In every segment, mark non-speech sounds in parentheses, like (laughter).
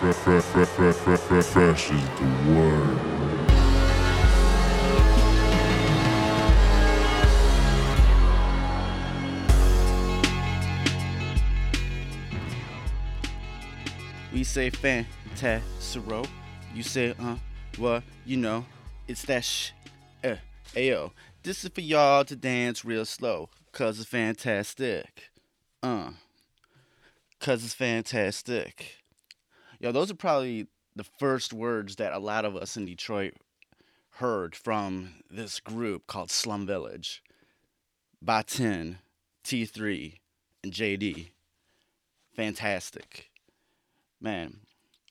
Fresh is the word. We say fantasero. You say, uh, well, you know, it's that sh. Uh, ayo. This is for y'all to dance real slow, cause it's fantastic. Uh. Cause it's fantastic. Yo, those are probably the first words that a lot of us in Detroit heard from this group called Slum Village. Baatin, T3, and JD. Fantastic. Man,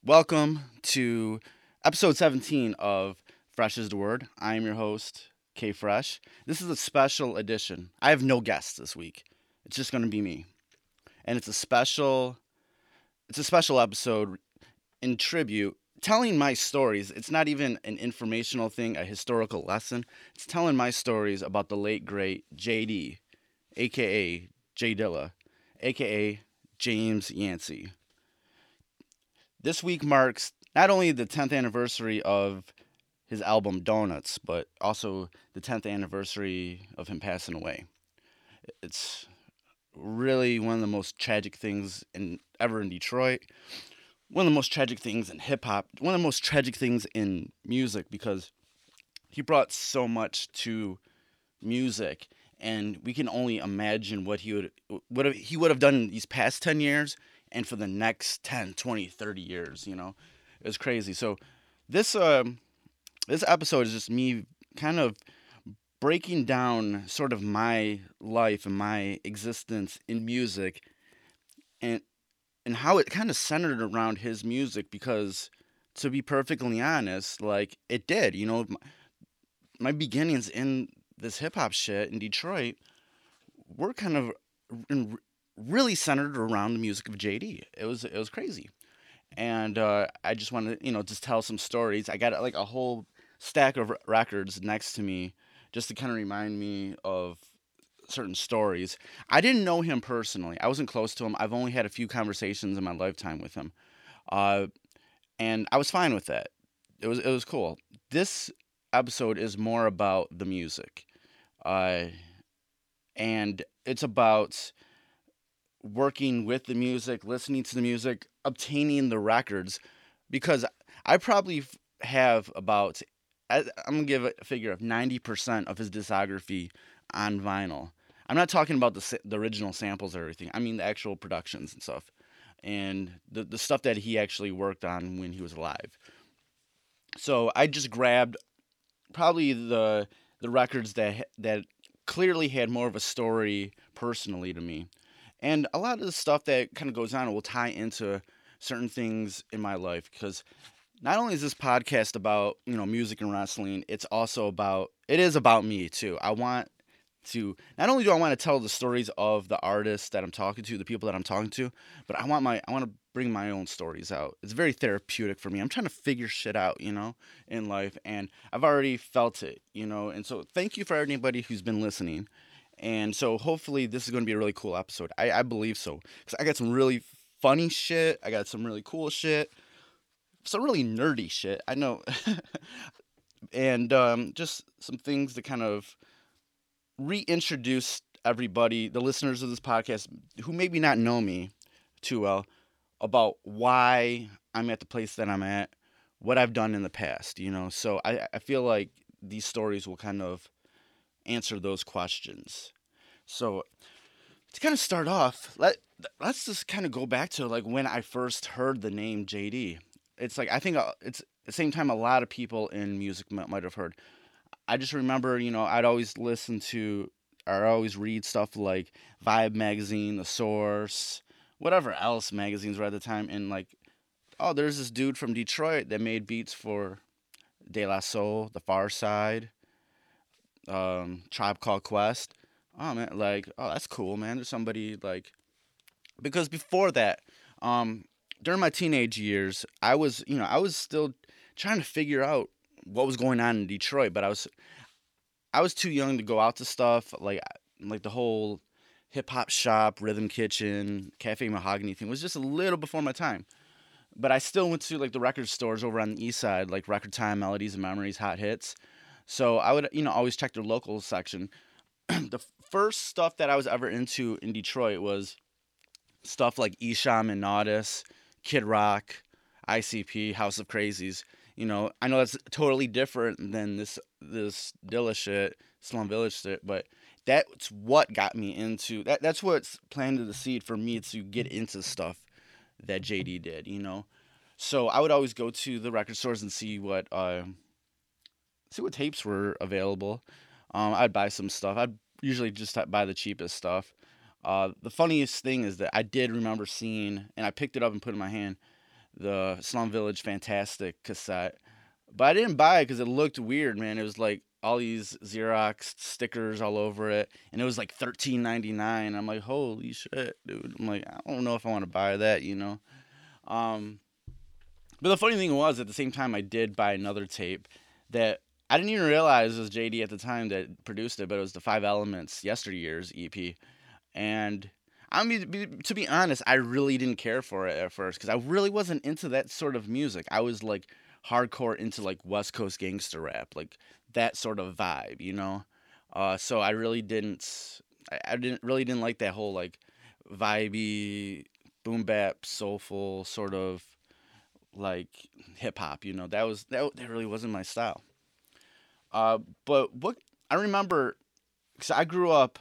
welcome to episode 17 of Fresh is the Word. I am your host, K Fresh. This is a special edition. I have no guests this week. It's just going to be me. And it's a special it's a special episode in tribute telling my stories. It's not even an informational thing, a historical lesson. It's telling my stories about the late great JD, aka J Dilla, aka James Yancey. This week marks not only the 10th anniversary of his album Donuts, but also the 10th anniversary of him passing away. It's really one of the most tragic things in ever in Detroit. One of the most tragic things in hip hop. One of the most tragic things in music because he brought so much to music and we can only imagine what he would what he would have done these past 10 years and for the next 10 20 30 years you know It's crazy so this um this episode is just me kind of breaking down sort of my life and my existence in music and and how it kind of centered around his music because to be perfectly honest like it did you know my, my beginnings in this hip hop shit in Detroit were kind of in, really centered around the music of JD. It was it was crazy, and uh, I just wanted to you know just tell some stories. I got like a whole stack of records next to me just to kind of remind me of certain stories. I didn't know him personally. I wasn't close to him. I've only had a few conversations in my lifetime with him, uh, and I was fine with that. It was it was cool. This episode is more about the music, uh, and it's about working with the music, listening to the music, obtaining the records, because I probably have about I'm gonna give a figure of ninety percent of his discography on vinyl. I'm not talking about the the original samples or everything. I mean the actual productions and stuff, and the the stuff that he actually worked on when he was alive. So I just grabbed probably the the records that that clearly had more of a story personally to me and a lot of the stuff that kind of goes on will tie into certain things in my life because not only is this podcast about you know music and wrestling it's also about it is about me too i want to not only do i want to tell the stories of the artists that i'm talking to the people that i'm talking to but i want my i want to bring my own stories out it's very therapeutic for me i'm trying to figure shit out you know in life and i've already felt it you know and so thank you for anybody who's been listening and so hopefully this is going to be a really cool episode. I, I believe so. Because I got some really funny shit. I got some really cool shit. Some really nerdy shit. I know. (laughs) and um, just some things to kind of reintroduce everybody, the listeners of this podcast, who maybe not know me too well, about why I'm at the place that I'm at, what I've done in the past, you know. So I, I feel like these stories will kind of answer those questions. So to kind of start off, let let's just kind of go back to like when I first heard the name JD. It's like I think uh, it's the same time a lot of people in music might have heard. I just remember, you know, I'd always listen to or always read stuff like Vibe magazine, The Source, whatever else magazines were at the time, and like, oh, there's this dude from Detroit that made beats for De La Soul, The Pharcyde, um, Tribe Called Quest. Oh man, like oh that's cool, man. There's somebody like because before that, um, during my teenage years, I was you know I was still trying to figure out what was going on in Detroit, but I was I was too young to go out to stuff like like the whole hip hop shop, rhythm kitchen, cafe mahogany thing was just a little before my time. but I still went to like the record stores over on the east side, like Record Time, Melodies and Memories, Hot Hits. So I would, you know, always check their local section. (clears throat) the first stuff that I was ever into in Detroit was stuff like Esham and Natas, Kid Rock, ICP, House of Crazies. You know, I know that's totally different than this this Dilla shit, Slum Village shit, but that's what got me into that. That's what's planted the seed for me to get into stuff that JD did. You know, so I would always go to the record stores and see what uh, see what tapes were available. Um, I'd buy some stuff. I'd usually just buy the cheapest stuff. Uh, the funniest thing is that I did remember seeing, and I picked it up and put it in my hand, the Slum Village Fantastic cassette. But I didn't buy it because it looked weird, man. It was like all these Xerox stickers all over it, and it was like thirteen ninety nine. I'm like, holy shit, dude! I'm like, I don't know if I want to buy that, you know. Um, but the funny thing was, at the same time, I did buy another tape that I didn't even realize was JD at the time that produced it, but it was the Five Elements Yesteryears EP, and I mean, to be honest, I really didn't care for it at first because I really wasn't into that sort of music. I was like hardcore into like West Coast gangster rap, like that sort of vibe, you know. Uh, so I really didn't, I, I didn't really didn't like that whole like vibey, boom bap, soulful sort of like hip hop. You know, that was that that really wasn't my style. Uh, but what I remember, because I grew up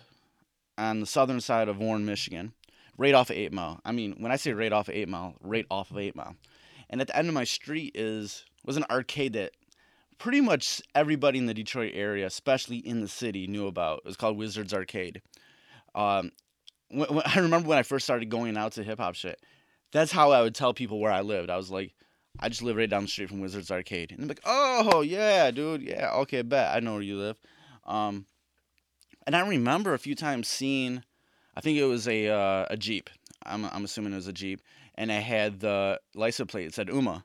on the southern side of Warren, Michigan, right off of Eight Mile. I mean, when I say right off of Eight Mile, right off of Eight Mile. And at the end of my street is was an arcade that pretty much everybody in the Detroit area, especially in the city, knew about. It was called Wizards Arcade. Um, when, when, (laughs) I remember when I first started going out to hip hop shit. That's how I would tell people where I lived. I was like, I just live right down the street from Wizards Arcade, and they're like, "Oh yeah, dude, yeah, okay, bet I know where you live." Um, and I remember a few times seeing, I think it was a uh, a Jeep. I'm I'm assuming it was a Jeep, and it had the license plate. It said Ummah,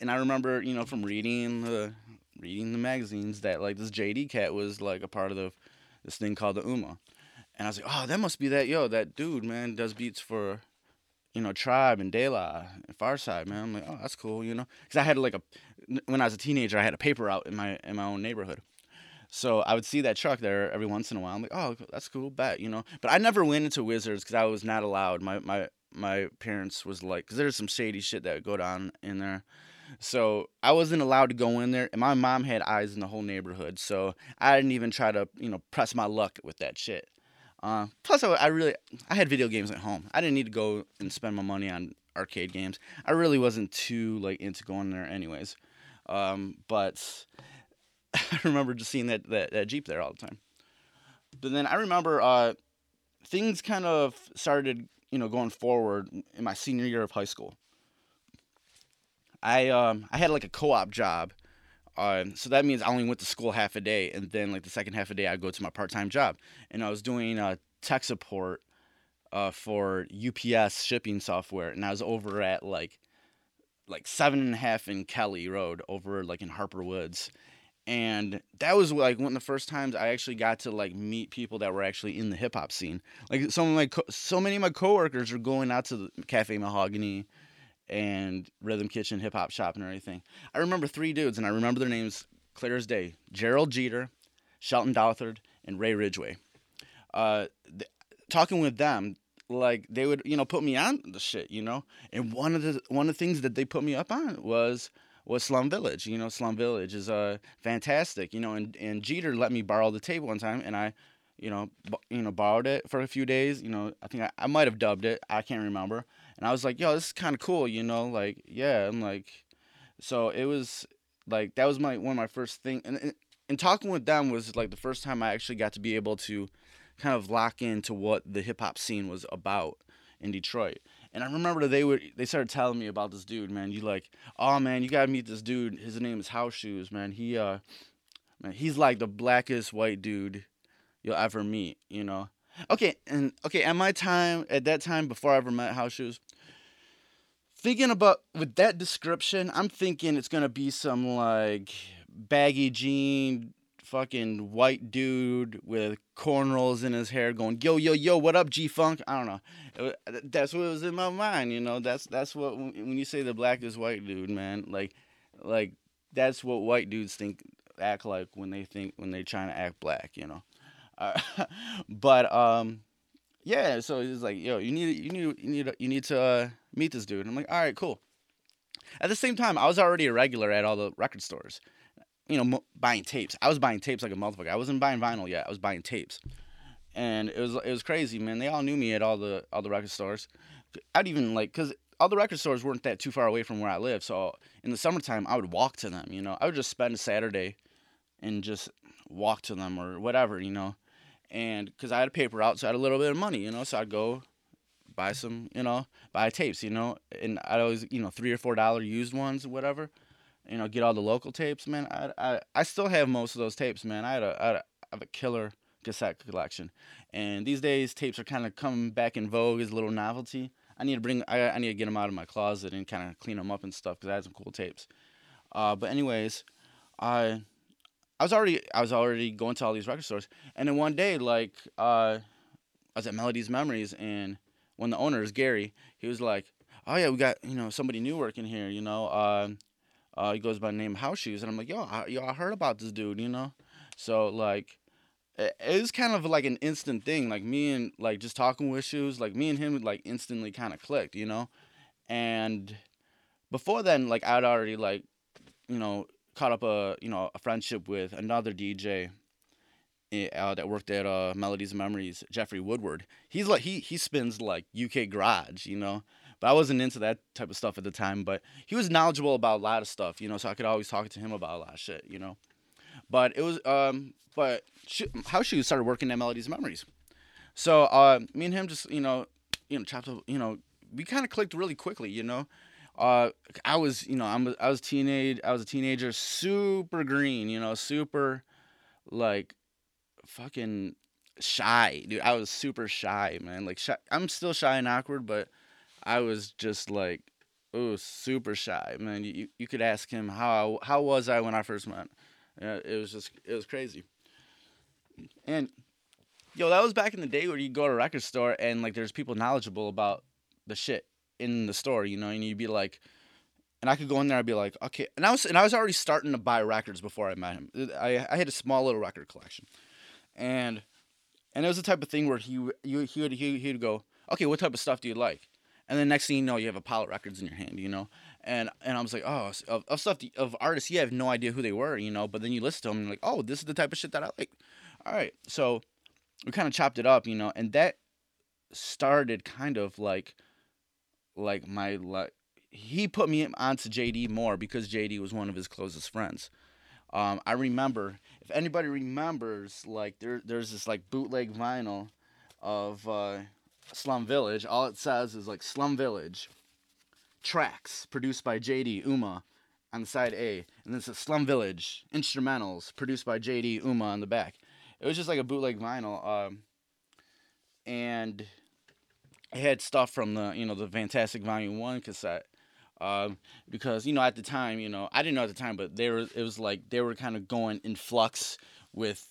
and I remember you know from reading the reading the magazines that like this JD cat was like a part of the this thing called the Ummah, and I was like, oh, that must be that yo that dude man does beats for you know, Tribe and De La and Pharcyde, man. I'm like, oh, that's cool, you know, because I had like a when I was a teenager, I had a paper out in my in my own neighborhood, so I would see that truck there every once in a while. I'm like, oh, that's cool, bet, you know. But I never went into Wizards because I was not allowed. My my my parents was like, because there's some shady shit that would go down in there. So I wasn't allowed to go in there, and my mom had eyes in the whole neighborhood. So I didn't even try to, you know, press my luck with that shit. Uh, plus, I, I really I had video games at home. I didn't need to go and spend my money on arcade games. I really wasn't too like into going there, anyways. Um, but (laughs) I remember just seeing that, that, that Jeep there all the time. But then I remember uh, things kind of started, you know, going forward in my senior year of high school. I um, I had like a co-op job, uh, so that means I only went to school half a day, and then like the second half a day I go to my part-time job, and I was doing uh, tech support uh, for UPS shipping software, and I was over at like like seven and a half in Kelly Road over like in Harper Woods, and that was like one of the first times I actually got to like meet people that were actually in the hip hop scene. Like some of my co- so many of my coworkers are going out to the Cafe Mahogany and Rhythm Kitchen Hip Hop Shop and everything. I remember three dudes, and I remember their names clear as day: Gerald Jeter, Shelton Douthard, and Ray Ridgway. Uh, th- talking with them, like they would you know put me on the shit, you know. And one of the one of the things that they put me up on was was Slum Village. You know, Slum Village is uh fantastic. You know, and and Jeter let me borrow the tape one time, and I, you know, you know, borrowed it for a few days. You know, I think I, I might have dubbed it. I can't remember. And I was like, yo, this is kind of cool. You know, like yeah. I'm like, so it was like that was my one of my first thing. And, and and talking with them was like the first time I actually got to be able to kind of lock into what the hip hop scene was about in Detroit. And I remember they would they started telling me about this dude, man. You like, oh man, you gotta meet this dude. His name is House Shoes, man. He uh man, he's like the blackest white dude you'll ever meet, you know. Okay, and okay, at my time, at that time before I ever met House Shoes, thinking about with that description, I'm thinking it's gonna be some like baggy jean fucking white dude with cornrows in his hair going yo yo yo what up G Funk I don't know. It, wa- that's what was in my mind you know? That's that's what when you say the black is white dude man like like that's what white dudes think act like when they think when they trying to act black you know? Uh, (laughs) but um yeah so he's like yo you need you need you need you need to uh, meet this dude. I'm like all right cool. At the same time I was already a regular at all the record stores you know, buying tapes. I was buying tapes like a motherfucker. I wasn't buying vinyl yet. I was buying tapes, and it was it was crazy, man. They all knew me at all the all the record stores. I'd even like because all the record stores weren't that too far away from where I live. So in the summertime, I would walk to them. You know, I would just spend a Saturday and just walk to them or whatever. You know, and because I had a paper out, so I had a little bit of money. You know, so I'd go buy some, you know, buy tapes. You know, and I'd always you know three or four dollar used ones, whatever you know, get all the local tapes, man. I, I, I still have most of those tapes, man. I had a, I had a, I have a killer cassette collection, and these days tapes are kind of coming back in vogue as a little novelty. I need to bring, I, I need to get them out of my closet and kind of clean them up and stuff because I had some cool tapes. Uh, but anyways, I, I was already, I was already going to all these record stores, and then one day, like, uh, I was at Melody's Memories, and when the owner is Gary, he was like, "Oh yeah, we got you know somebody new working here, you know." Um, uh, he goes by the name House Shoes, and I'm like, yo, I, yo, I heard about this dude, you know. So like, it, it was kind of like an instant thing. Like me and like just talking with Shoes, like me and him like instantly kind of clicked, you know. And before then, like I'd already like, you know, caught up a you know a friendship with another DJ. eh, Uh, that worked at uh, Melodies Memories, Jeffrey Woodward. He's like he he spins like UK garage, you know. But I wasn't into that type of stuff at the time. But he was knowledgeable about a lot of stuff, you know, so I could always talk to him about a lot of shit, you know. But it was, um, but sh- House Shoes started working at Melodies and Memories. So uh, me and him just, you know, you know, chopped up, you know, we kind of clicked really quickly, you know. Uh, I was, you know, I'm, I was teenage, I was a teenager, super green, you know, super, like, fucking shy, dude. I was super shy, man. Like, shy, I'm still shy and awkward, but I was just like, oh, super shy, man. You you could ask him how how was I when I first met. Yeah, it was just it was crazy. And yo, that was back in the day where you go to a record store and like there's people knowledgeable about the shit in the store, you know, and you'd be like, and I could go in there, I'd be like, okay, and I was and I was already starting to buy records before I met him. I I had a small little record collection, and and it was the type of thing where he you he would he he'd go, okay, what type of stuff do you like? And then next thing you know, you have a pile of records in your hand, you know, and and I was like, oh, of, of stuff of artists, you have no idea who they were, you know, but then you listen to them and you're like, oh, this is the type of shit that I like. All right, so we kind of chopped it up, you know, and that started kind of like like my like he put me onto JD more because JD was one of his closest friends. Um, I remember if anybody remembers, like there there's this like bootleg vinyl of uh, Slum Village. All it says is like Slum Village tracks produced by JD Ummah on the side A, and then it says Slum Village instrumentals produced by JD Ummah on the back. It was just like a bootleg vinyl, um, and it had stuff from the you know the Fantastic Volume One cassette. Um, because you know at the time, you know I didn't know at the time, but they were it was like they were kind of going in flux with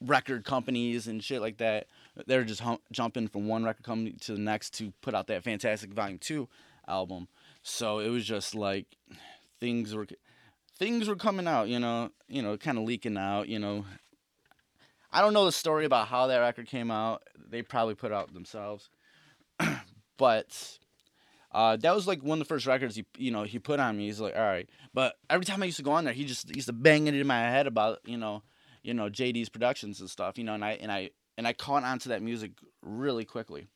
record companies and shit like that. They were just hum- jumping from one record company to the next to put out that Fantastic Volume Two album. So it was just like things were things were coming out, you know, you know, kind of leaking out, you know. I don't know the story about how that record came out. They probably put out themselves. (clears throat) but uh, that was like one of the first records he you know he put on me. He's like, all right. But every time I used to go on there, he just used to bang it in my head about you know you know JD's productions and stuff. You know, and I and I and I caught onto that music really quickly.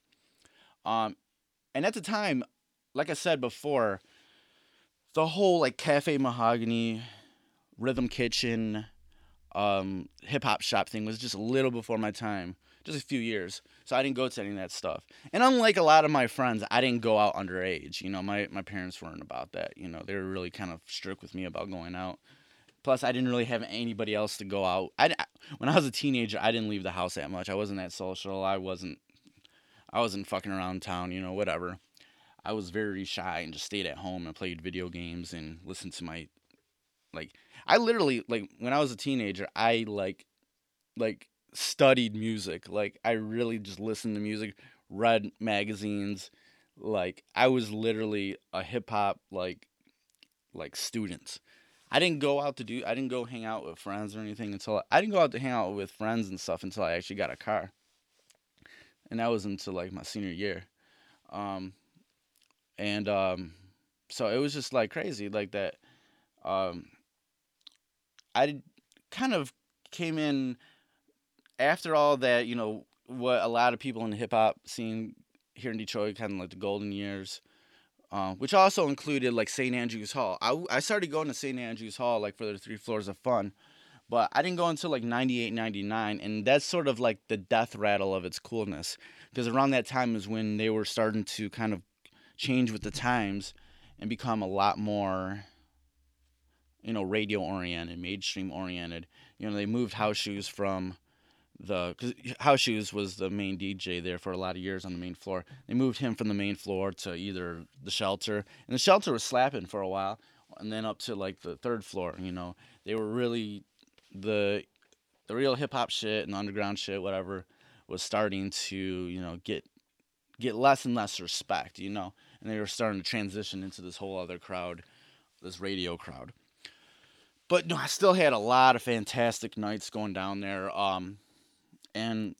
Um, and at the time, like I said before, the whole like Cafe Mahogany, Rhythm Kitchen, um, hip hop shop thing was just a little before my time, just a few years. So I didn't go to any of that stuff. And unlike a lot of my friends, I didn't go out underage. You know, my, my parents weren't about that. You know, they were really kind of strict with me about going out. Plus, I didn't really have anybody else to go out. I, when I was a teenager, I didn't leave the house that much. I wasn't that social. I wasn't, I wasn't fucking around town. You know, whatever. I was very shy and just stayed at home and played video games and listened to my, Like I literally like when I was a teenager, I like like studied music. Like I really just listened to music, read magazines. Like I was literally a hip hop like like student. I didn't go out to do I didn't go hang out with friends or anything until I didn't go out to hang out with friends and stuff until I actually got a car. And that was until like my senior year. Um and um so it was just like crazy like that um I kind of came in after all that, you know, what a lot of people in the hip hop scene here in Detroit, kind of like the golden years, uh, which also included like St. Andrews Hall. I, I started going to St. Andrews Hall like for the three floors of fun, but I didn't go until like 98, 99. And that's sort of like the death rattle of its coolness. Because around that time is when they were starting to kind of change with the times and become a lot more you know, radio oriented, mainstream oriented. You know, they moved House Shoes from the because House Shoes was the main DJ there for a lot of years on the main floor. They moved him from the main floor to either the shelter, and the shelter was slapping for a while, and then up to like the third floor. You know, they were really the the real hip hop shit and underground shit, whatever, was starting to you know get get less and less respect. You know, and they were starting to transition into this whole other crowd, this radio crowd but no, I still had a lot of fantastic nights going down there. Um, and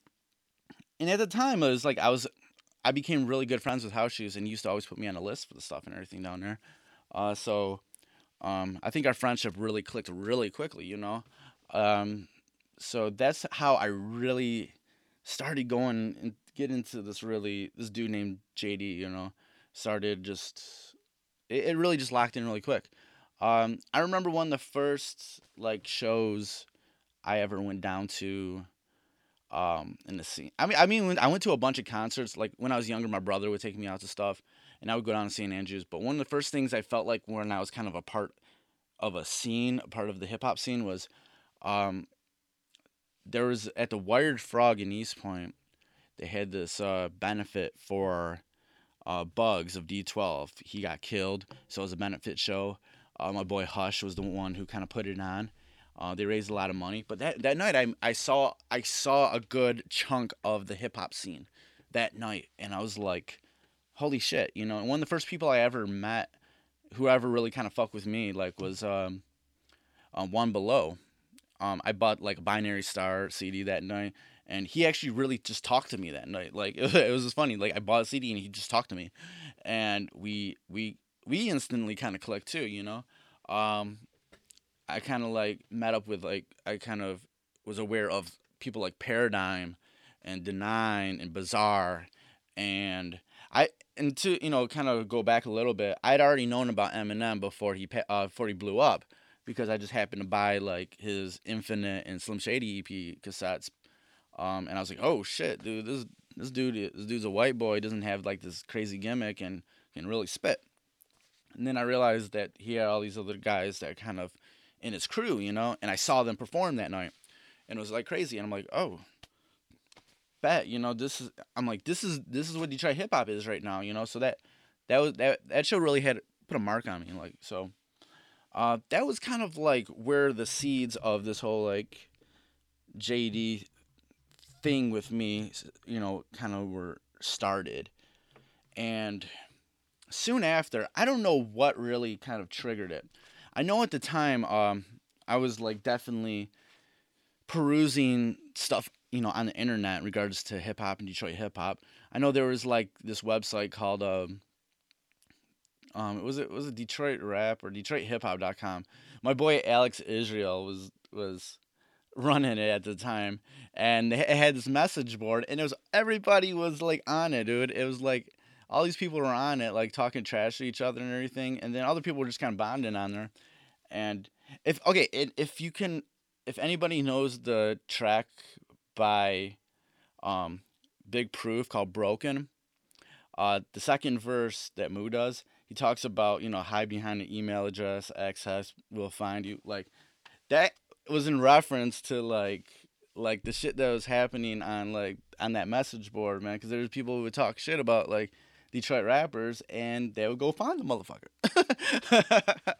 and at the time, it was like I was, I became really good friends with House Shoes, and used to always put me on a list for the stuff and everything down there. Uh, so, um, I think our friendship really clicked really quickly, you know. Um, so that's how I really started going and get into this really this dude named JD, you know, started just it, it really just locked in really quick. Um, I remember one of the first like shows I ever went down to um in the scene. I mean I mean when I went to a bunch of concerts like when I was younger my brother would take me out to stuff and I would go down to St. Andrews, but one of the first things I felt like when I was kind of a part of a scene, a part of the hip hop scene was um there was at the Wired Frog in Eastpointe, they had this uh benefit for uh Bugz of D12. He got killed, so it was a benefit show. Uh, my boy Hush was the one who kind of put it on. Uh, they raised a lot of money, but that, that night I, I saw I saw a good chunk of the hip hop scene that night, and I was like, "Holy shit!" You know, and one of the first people I ever met, who ever really kind of fucked with me, like was um, uh, One Be Lo. Um, I bought like a Binary Star CD that night, and he actually really just talked to me that night. Like (laughs) it was just funny. Like I bought a CD and he just talked to me, and we we we instantly kind of clicked too, you know. Um, I kind of like met up with like I kind of was aware of people like Paradime and Denine and Bizarre and I and to you know kind of go back a little bit, I'd already known about Eminem before he uh, before he blew up because I just happened to buy like his Infinite and Slim Shady EP cassettes, um, and I was like, oh shit, dude, this this dude this dude's a white boy, doesn't have like this crazy gimmick and can really spit. And then I realized that he had all these other guys that kind of in his crew, you know, and I saw them perform that night. And it was like crazy. And I'm like, oh, bet, you know, this is I'm like, this is this is what Detroit hip hop is right now, you know. So that that was that that show really had put a mark on me. Like so uh that was kind of like where the seeds of this whole like JD thing with me, you know, kind of were started. And soon after, I don't know what really kind of triggered it. I know at the time, um, I was like definitely perusing stuff, you know, on the internet in regards to hip hop and Detroit hip hop. I know there was like this website called um, um, it was it was a Detroit rap or DetroitHipHop.com. My boy Alex Israel was was running it at the time, and it had this message board, and it was everybody was like on it, dude. It was like all these people were on it, like talking trash to each other and everything, and then other people were just kind of bonding on there. And if okay, if you can, if anybody knows the track by um, Big Proof called "Broken," uh, the second verse that Moo does, he talks about you know hide behind an email address, access will find you. Like that was in reference to like like the shit that was happening on like on that message board, man. Because there's people who would talk shit about like Detroit rappers, and they would go find the motherfucker.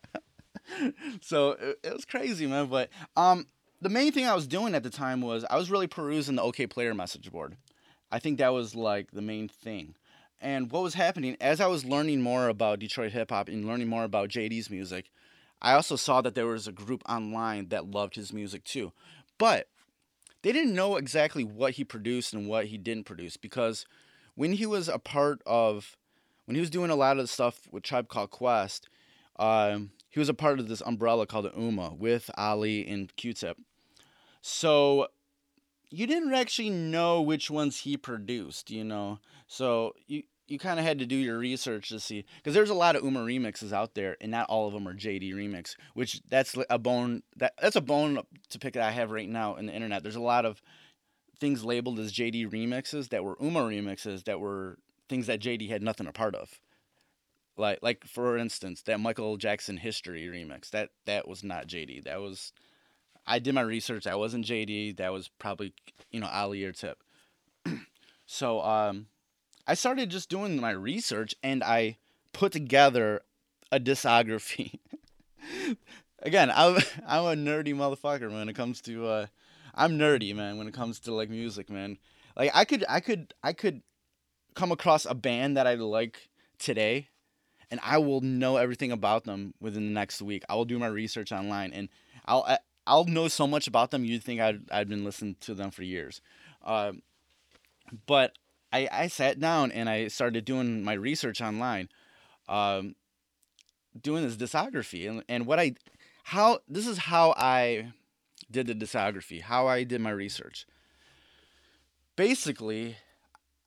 (laughs) so it, it was crazy, man. But um, the main thing I was doing at the time was I was really perusing the Okayplayer message board. I think that was like the main thing. And what was happening as I was learning more about Detroit hip hop and learning more about JD's music, I also saw that there was a group online that loved his music too. But they didn't know exactly what he produced and what he didn't produce because when he was a part of when he was doing a lot of the stuff with Tribe Called Quest, um, he was a part of this umbrella called the Ummah with Ali and Q-Tip. So you didn't actually know which ones he produced, you know. So you you kind of had to do your research to see because there's a lot of Ummah remixes out there, and not all of them are JD remix. Which that's a bone that that's a bone to pick that I have right now in the internet. There's a lot of things labeled as JD remixes that were Ummah remixes that were things that JD had nothing a part of. Like like for instance, that Michael Jackson History remix that that was not JD. That was I did my research. That wasn't JD. That was probably you know Ali or Tip. (clears throat) so um, I started just doing my research and I put together a discography. (laughs) Again, I'm (laughs) I'm a nerdy motherfucker when it comes to uh, I'm nerdy man when it comes to like music man. Like I could I could I could come across a band that I like today and I will know everything about them within the next week. I will do my research online and I'll I'll know so much about them. You'd think I'd I'd been listening to them for years, uh, but I I sat down and I started doing my research online, um, doing this discography and and what I how this is how I did the discography, how I did my research. Basically,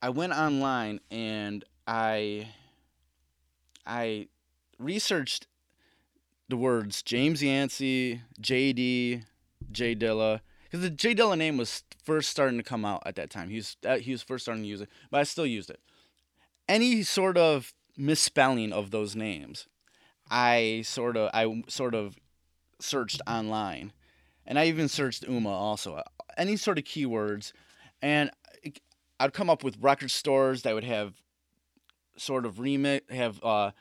I went online and I I researched the words James Yancey, JD, J Dilla, because the J Dilla name was first starting to come out at that time. He was uh, he was first starting to use it, but I still used it. Any sort of misspelling of those names, I sort of I sort of searched online, and I even searched Ummah also. Any sort of keywords, and I'd come up with record stores that would have sort of remix have uh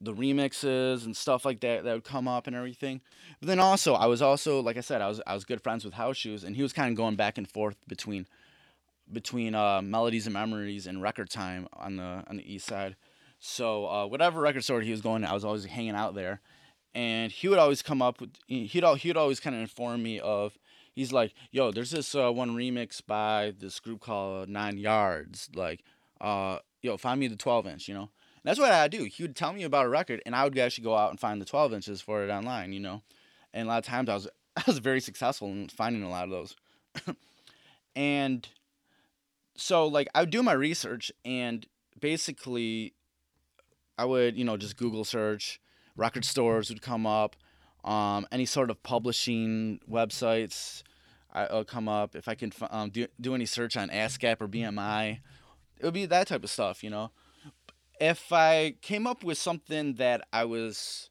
the remixes and stuff like that that would come up and everything. But then also, I was also like I said, I was I was good friends with House Shoes, and he was kind of going back and forth between between uh, melodies and memories and record time on the on the east side. So uh, whatever record store he was going, to, I was always hanging out there, and he would always come up with he'd he'd always kind of inform me of. He's like, yo, there's this uh, one remix by this group called Nine Yards. Like, uh, yo, find me the 12 inch, you know that's what I do. He would tell me about a record, and I would actually go out and find the 12 inches for it online, you know. And a lot of times I was (laughs) I was very successful in finding a lot of those. (laughs) and so like I would do my research, and basically I would you know just Google search. Record stores would come up. Um, any sort of publishing websites I, will come up. If I can um, do, do any search on ASCAP or BMI, it would be that type of stuff, you know if I came up with something that I was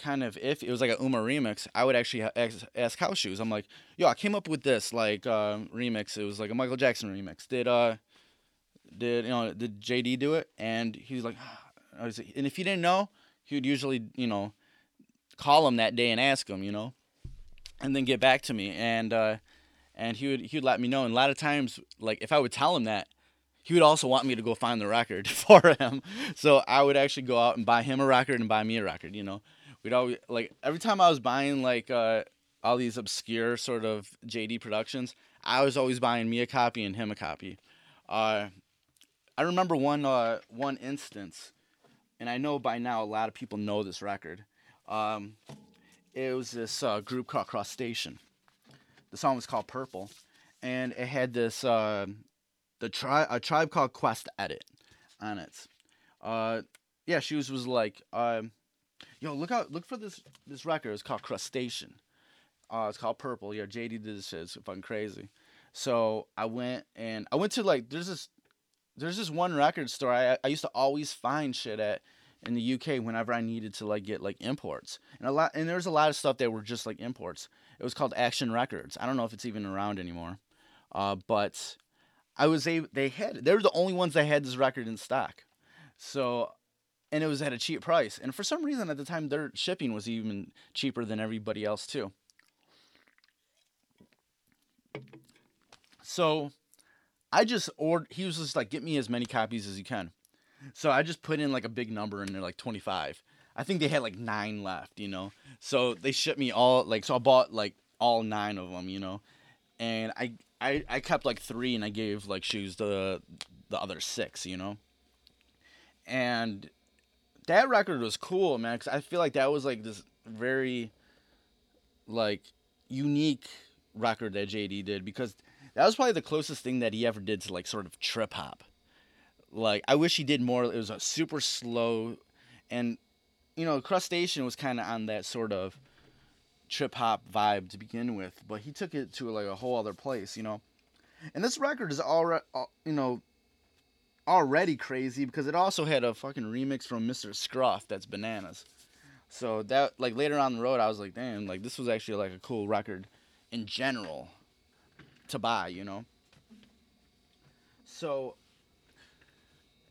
kind of if it was like a Ummah remix, I would actually ask, ask House Shoes. I'm like, yo, I came up with this like uh, remix. It was like a Michael Jackson remix. Did uh, did you know did JD do it? And he was like, ah. and if he didn't know, he would usually you know call him that day and ask him, you know, and then get back to me and uh, and he would he would let me know. And a lot of times, like if I would tell him that, he would also want me to go find the record (laughs) for him. So I would actually go out and buy him a record and buy me a record, you know. We'd always like every time I was buying like uh, all these obscure sort of JD productions, I was always buying me a copy and him a copy. Uh, I remember one uh, one instance, and I know by now a lot of people know this record. Um, it was this uh, group called Crustation. The song was called Purple, and it had this uh, the tribe a tribe called Quest edit on it. Uh, yeah, she was was like, um, yo, look out, look for this this record. It's called Crustation. Uh, it's called Purple. Yeah, JD did this shit. It's fucking crazy. So I went and I went to like there's this there's this one record store I I used to always find shit at in the UK whenever I needed to like get like imports. And a lot and there's a lot of stuff that were just like imports. It was called Action Records. I don't know if it's even around anymore. Uh, but I was able. They had. They were the only ones that had this record in stock. So and it was at a cheap price. And for some reason at the time their shipping was even cheaper than everybody else too. So I just ordered he was just like get me as many copies as you can. So I just put in like a big number and they're like 25. I think they had like 9 left, you know. So they shipped me all like so I bought like all 9 of them, you know. And I I I kept like 3 and I gave like shoes the the other 6, you know. And that record was cool, man, cuz I feel like that was like this very like unique record that JD did because that was probably the closest thing that he ever did to like sort of trip hop. Like I wish he did more. It was a super slow, and you know, Crustation was kind of on that sort of trip hop vibe to begin with, but he took it to like a whole other place, you know. And this record is already, uh, you know, already crazy because it also had a fucking remix from Mr. Scruff that's bananas. So that like later on the road, I was like, damn, like this was actually like a cool record in general to buy, you know. So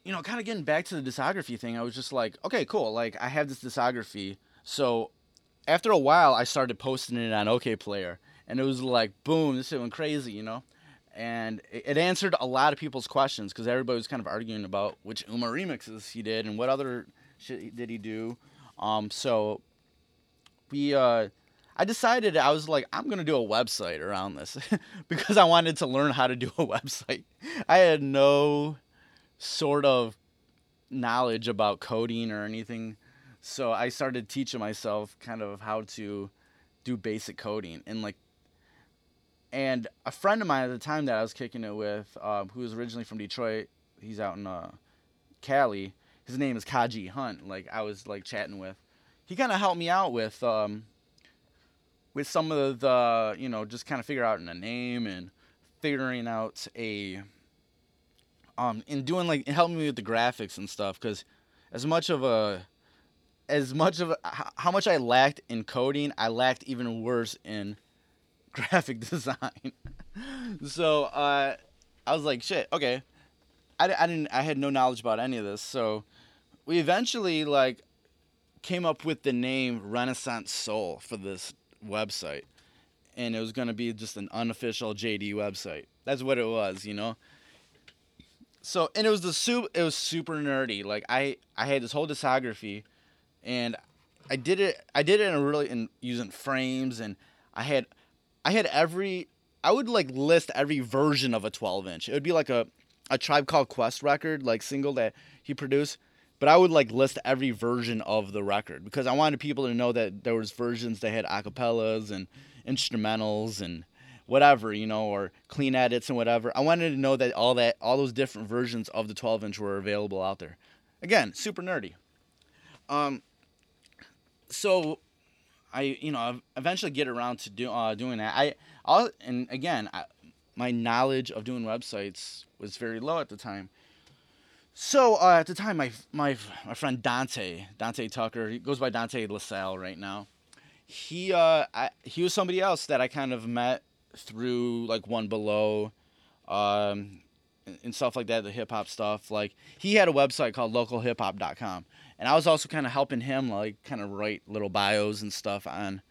you know, kind of getting back to the discography thing, I was just like, okay, cool. Like I have this discography. So after a while, I started posting it on Okayplayer, and it was like, boom, this shit went crazy, you know. And it answered a lot of people's questions because everybody was kind of arguing about which Ummah remixes he did and what other shit did he do. Um, so we, uh, I decided I was like, I'm gonna do a website around this (laughs) because I wanted to learn how to do a (laughs) website. I had no sort of knowledge about coding or anything. So I started teaching myself kind of how to do basic coding and like and a friend of mine at the time that I was kicking it with, um, who was originally from Detroit, he's out in uh, Cali. His name is Kaji Hunt. Like I was like chatting with, he kind of helped me out with um, with some of the you know just kind of figure out a name and figuring out a um and doing like helping me with the graphics and stuff because as much of a as much of a, how much I lacked in coding, I lacked even worse in (laughs) graphic design. (laughs) so uh, I was like, shit, okay. I, I didn't I had no knowledge about any of this, so we eventually like came up with the name Renaissance Soul for this website, and it was gonna be just an unofficial JD website. That's what it was, you know? So and it was the soup it was super nerdy. Like i i had this whole discography and i did it i did it in a really in using frames and i had i had every i would like list every version of a 12 inch. It would be like a a tribe called quest record like single that he produced but i would like list every version of the record because i wanted people to know that there was versions that had acapellas and instrumentals and whatever, you know, or clean edits and whatever. I wanted to know that all that all those different versions of the 12 inch were available out there. Again, super nerdy. Um, so I, you know, eventually get around to do uh, doing that. I, I'll, and again, I, my knowledge of doing websites was very low at the time. So uh, at the time, my my my friend Dante Dante Tucker, he goes by Dante LaSalle right now. He uh, I, he was somebody else that I kind of met through like One Be Lo um, and stuff like that the hip-hop stuff like he had a website called localhiphop.com and i was also kind of helping him like kind of write little bios and stuff on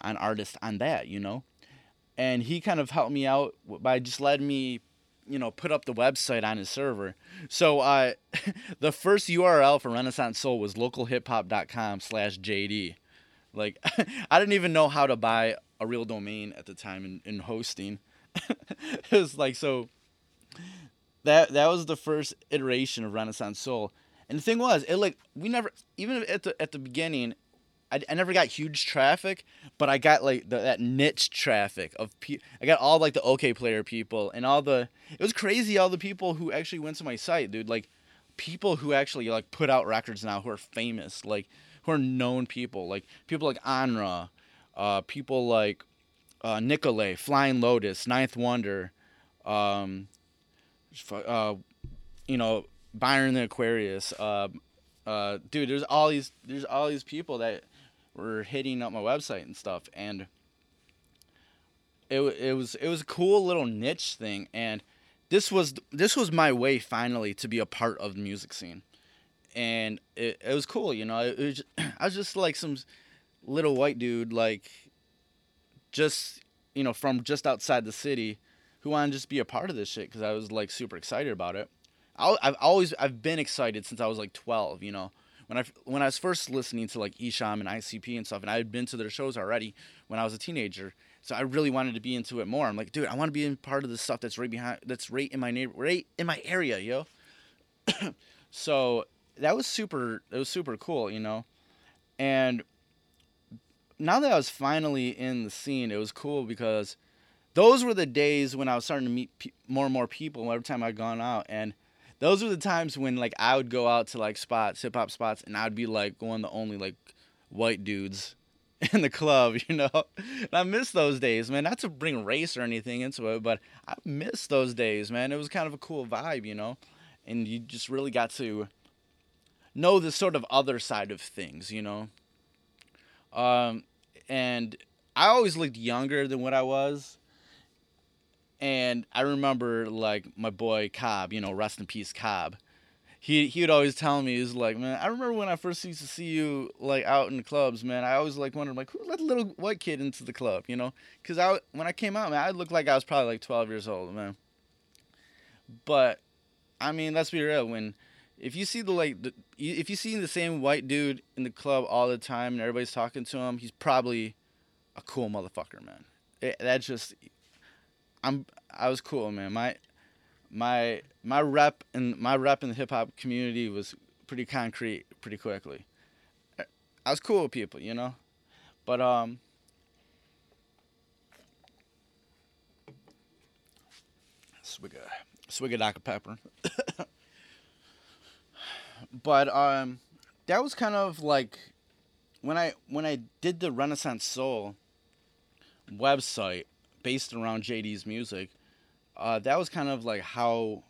on artists on that you know and he kind of helped me out by just letting me you know put up the website on his server so uh, (laughs) the first url for renaissance soul was localhiphop.com slash jd like (laughs) i didn't even know how to buy a real domain at the time in, in hosting. (laughs) it was like so that that was the first iteration of Renaissance Soul. And the thing was, it like we never even at the at the beginning, I, I never got huge traffic, but I got like the, that niche traffic of pe- I got all like the Okayplayer people and all the it was crazy all the people who actually went to my site, dude. Like people who actually like put out records now who are famous, like who are known people, like people like Anra, uh, people like uh, Nicolay, Flying Lotus, Ninth Wonder, um, uh, you know, Byron the Aquarius. Uh, uh, dude, there's all these there's all these people that were hitting up my website and stuff, and it it was it was a cool little niche thing, and this was this was my way finally to be a part of the music scene, and it, it was cool. You know, it, was just, (clears throat) I was just like some little white dude, like just you know from just outside the city, who wanted to just be a part of this shit because I was like super excited about it. I, I've always I've been excited since I was like 12. You know, when I when I was first listening to like Esham and ICP and stuff, and I had been to their shows already when I was a teenager. So I really wanted to be into it more. I'm like, dude, I want to be in part of the stuff that's right behind, that's right in my neighbor, right in my area, yo. (coughs) so that was super. It was super cool, you know. And now that I was finally in the scene, it was cool because those were the days when I was starting to meet pe- more and more people every time I'd gone out, and those were the times when like I would go out to like spots, hip hop spots, and I'd be like one of the only like white dudes (laughs) in the club, you know. And I miss those days, man. Not to bring race or anything into it, but I miss those days, man. It was kind of a cool vibe, you know. And you just really got to know the sort of other side of things, you know. Um, and I always looked younger than what I was. And I remember like my boy Cobb, you know, rest in peace Cobb he he would always tell me he's like, man, I remember when I first used to see you like out in the clubs, man. I always like wondered like who let the little white kid into the club, you know? Because I when I came out, man, I looked like I was probably like 12 years old, man. But I mean, let's be real. When if you see the like the, if you see the same white dude in the club all the time and everybody's talking to him, he's probably a cool motherfucker, man. It, that just I'm I was cool, man. My my my rep and my rep in the hip hop community was pretty concrete pretty quickly. I was cool with people, you know, but um. Swig a swig a Dr Pepper. (coughs) but um, that was kind of like when I when I did the Renaissance Soul website based around JD's music uh, that was kind of like how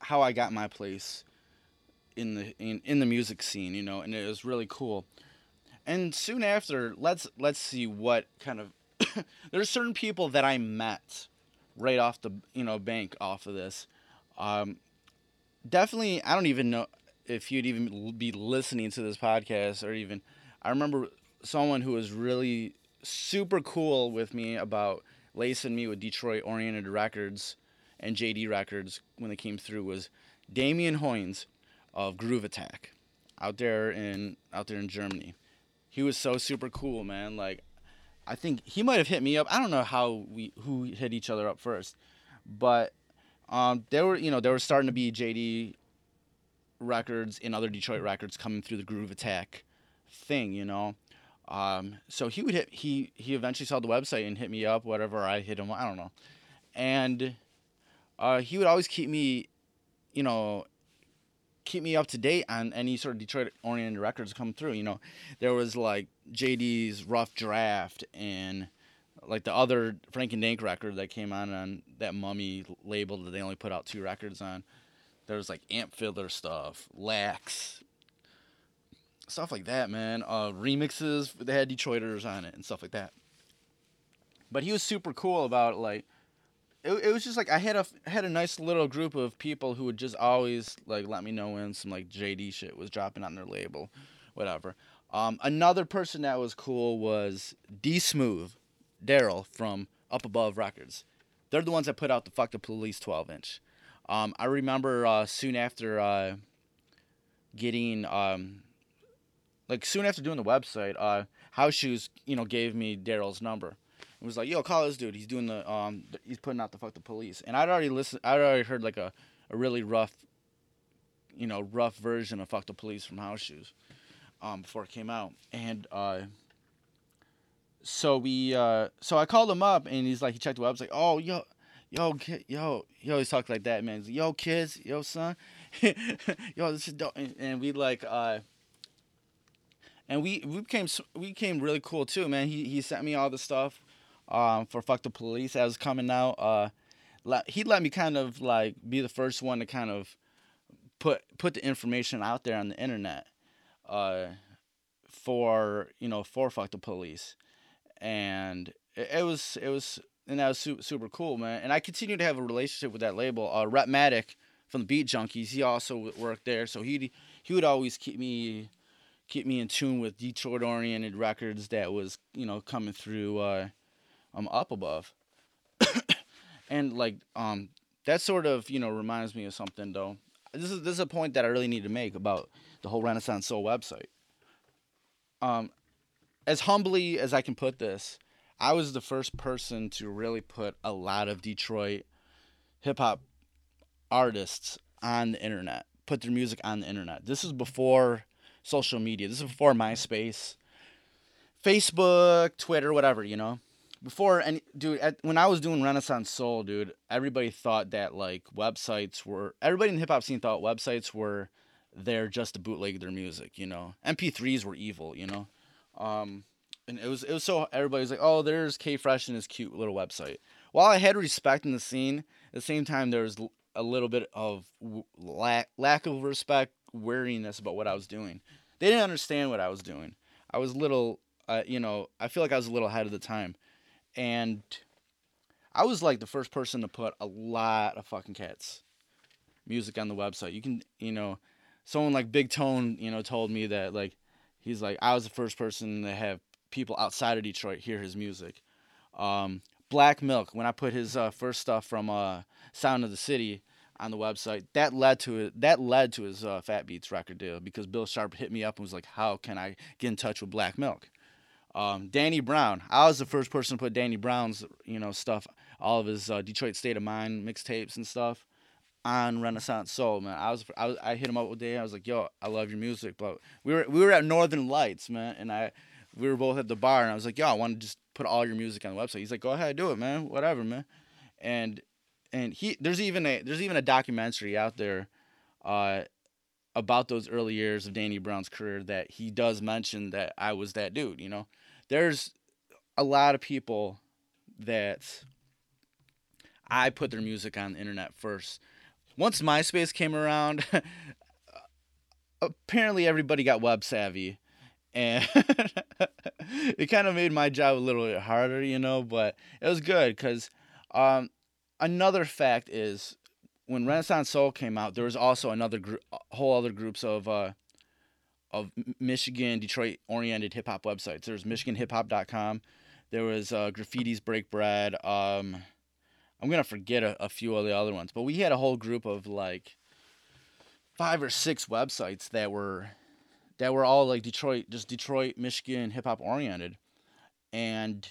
how I got my place in the in, in the music scene, you know, and it was really cool. And soon after, let's let's see what kind of (coughs) there's certain people that I met right off the you know bank off of this. Um, definitely, I don't even know if you'd even be listening to this podcast or even. I remember someone who was really super cool with me about lacing me with Detroit oriented records and JD records when they came through was Damian Hoynes of Groove Attack out there in out there in Germany. He was so super cool, man. Like I think he might have hit me up. I don't know how we who hit each other up first, but um, there were you know there were starting to be JD records and other Detroit records coming through the Groove Attack thing, you know. Um, so he would hit he he eventually saw the website and hit me up, whatever I hit him, I don't know. And uh, he would always keep me, you know, keep me up to date on any sort of Detroit oriented records come through. You know, there was like JD's Rough Draft and like the other Frank and Dank record that came on on that Mummy label that they only put out two records on. There was like Amp Fiddler stuff, Lax, stuff like that, man. Uh, remixes they had Detroiters on it and stuff like that. But he was super cool about like it, it was just like I had a had a nice little group of people who would just always like let me know when some like JD shit was dropping on their label, whatever. Um, another person that was cool was D Smooth, Daryl from Up Above Records. They're the ones that put out the Fuck the Police 12 inch. Um, I remember uh, soon after uh, getting um, like soon after doing the website, uh, House Shoes, you know, gave me Daryl's number. It was like, yo, call this dude. He's doing the um, he's putting out the fuck the police. And I'd already listened. I'd already heard like a, a really rough, you know, rough version of fuck the police from House Shoes, um, before it came out. And uh, so we, uh, so I called him up, and he's like, he checked the website. Oh, yo, yo, kid, yo, he always talk like that, man. Like, yo, kids, yo, son, (laughs) yo, this is dope. And, and we like, uh and we we became we became really cool too, man. He he sent me all the stuff um, for fuck the police as coming out. Uh, he let me kind of like be the first one to kind of put put the information out there on the internet uh, for you know for fuck the police, and it, it was it was and that was super, super cool, man. And I continue to have a relationship with that label. Uh, from the Beat Junkies. He also worked there, so he he would always keep me keep me in tune with Detroit oriented records that was you know coming through uh, um up above, (coughs) and like um that sort of you know reminds me of something though. This is this is a point that I really need to make about the whole Renaissance Soul website. Um, as humbly as I can put this, I was the first person to really put a lot of Detroit hip hop artists on the internet, put their music on the internet. This is before social media. This is before MySpace, Facebook, Twitter, whatever, you know. Before and dude, at, when I was doing Renaissance Soul, dude, everybody thought that like websites were everybody in the hip hop scene thought websites were there just to bootleg their music, you know. MP3s were evil, you know. Um, and it was it was so everybody was like, oh, there's K Fresh and his cute little website. While I had respect in the scene, at the same time there was a little bit of lack lack of respect, wariness about what I was doing. They didn't understand what I was doing. I was little, uh, you know, I feel like I was a little ahead of the time, and I was like the first person to put a lot of fucking cats music on the website. You can, you know, someone like Big Tone, you know, told me that like he's like I was the first person to have people outside of Detroit hear his music. Um, Black Milk, when I put his uh, first stuff from uh, Sound of the City on the website, that led to it. That led to his uh, Fat Beats record deal because Bill Sharp hit me up and was like, "How can I get in touch with Black Milk?" Um, Danny Brown, I was the first person to put Danny Brown's you know stuff, all of his uh, Detroit State of Mind mixtapes and stuff on Renaissance Soul, man. I was, I was I hit him up one day. I was like, "Yo, I love your music," but we were we were at Northern Lights, man, and I we were both at the bar, and I was like, "Yo, I want to just put all your music on the website." He's like, "Go ahead, do it, man. Whatever, man." And and he there's even a there's even a documentary out there, uh, about those early years of Danny Brown's career that he does mention that I was that dude. You know, there's a lot of people that I put their music on the internet first. Once MySpace came around, (laughs) apparently everybody got web savvy and (laughs) it kind of made my job a little bit harder, you know, but it was good because um, another fact is when Renaissance Soul came out, there was also another group, whole other groups of uh, of Michigan, Detroit oriented hip hop websites. There was MichiganHipHop.com. There was uh, Graffiti's Break Bread. Um, I'm gonna forget a, a few of the other ones, but we had a whole group of like five or six websites that were that were all like Detroit, just Detroit, Michigan hip hop oriented. And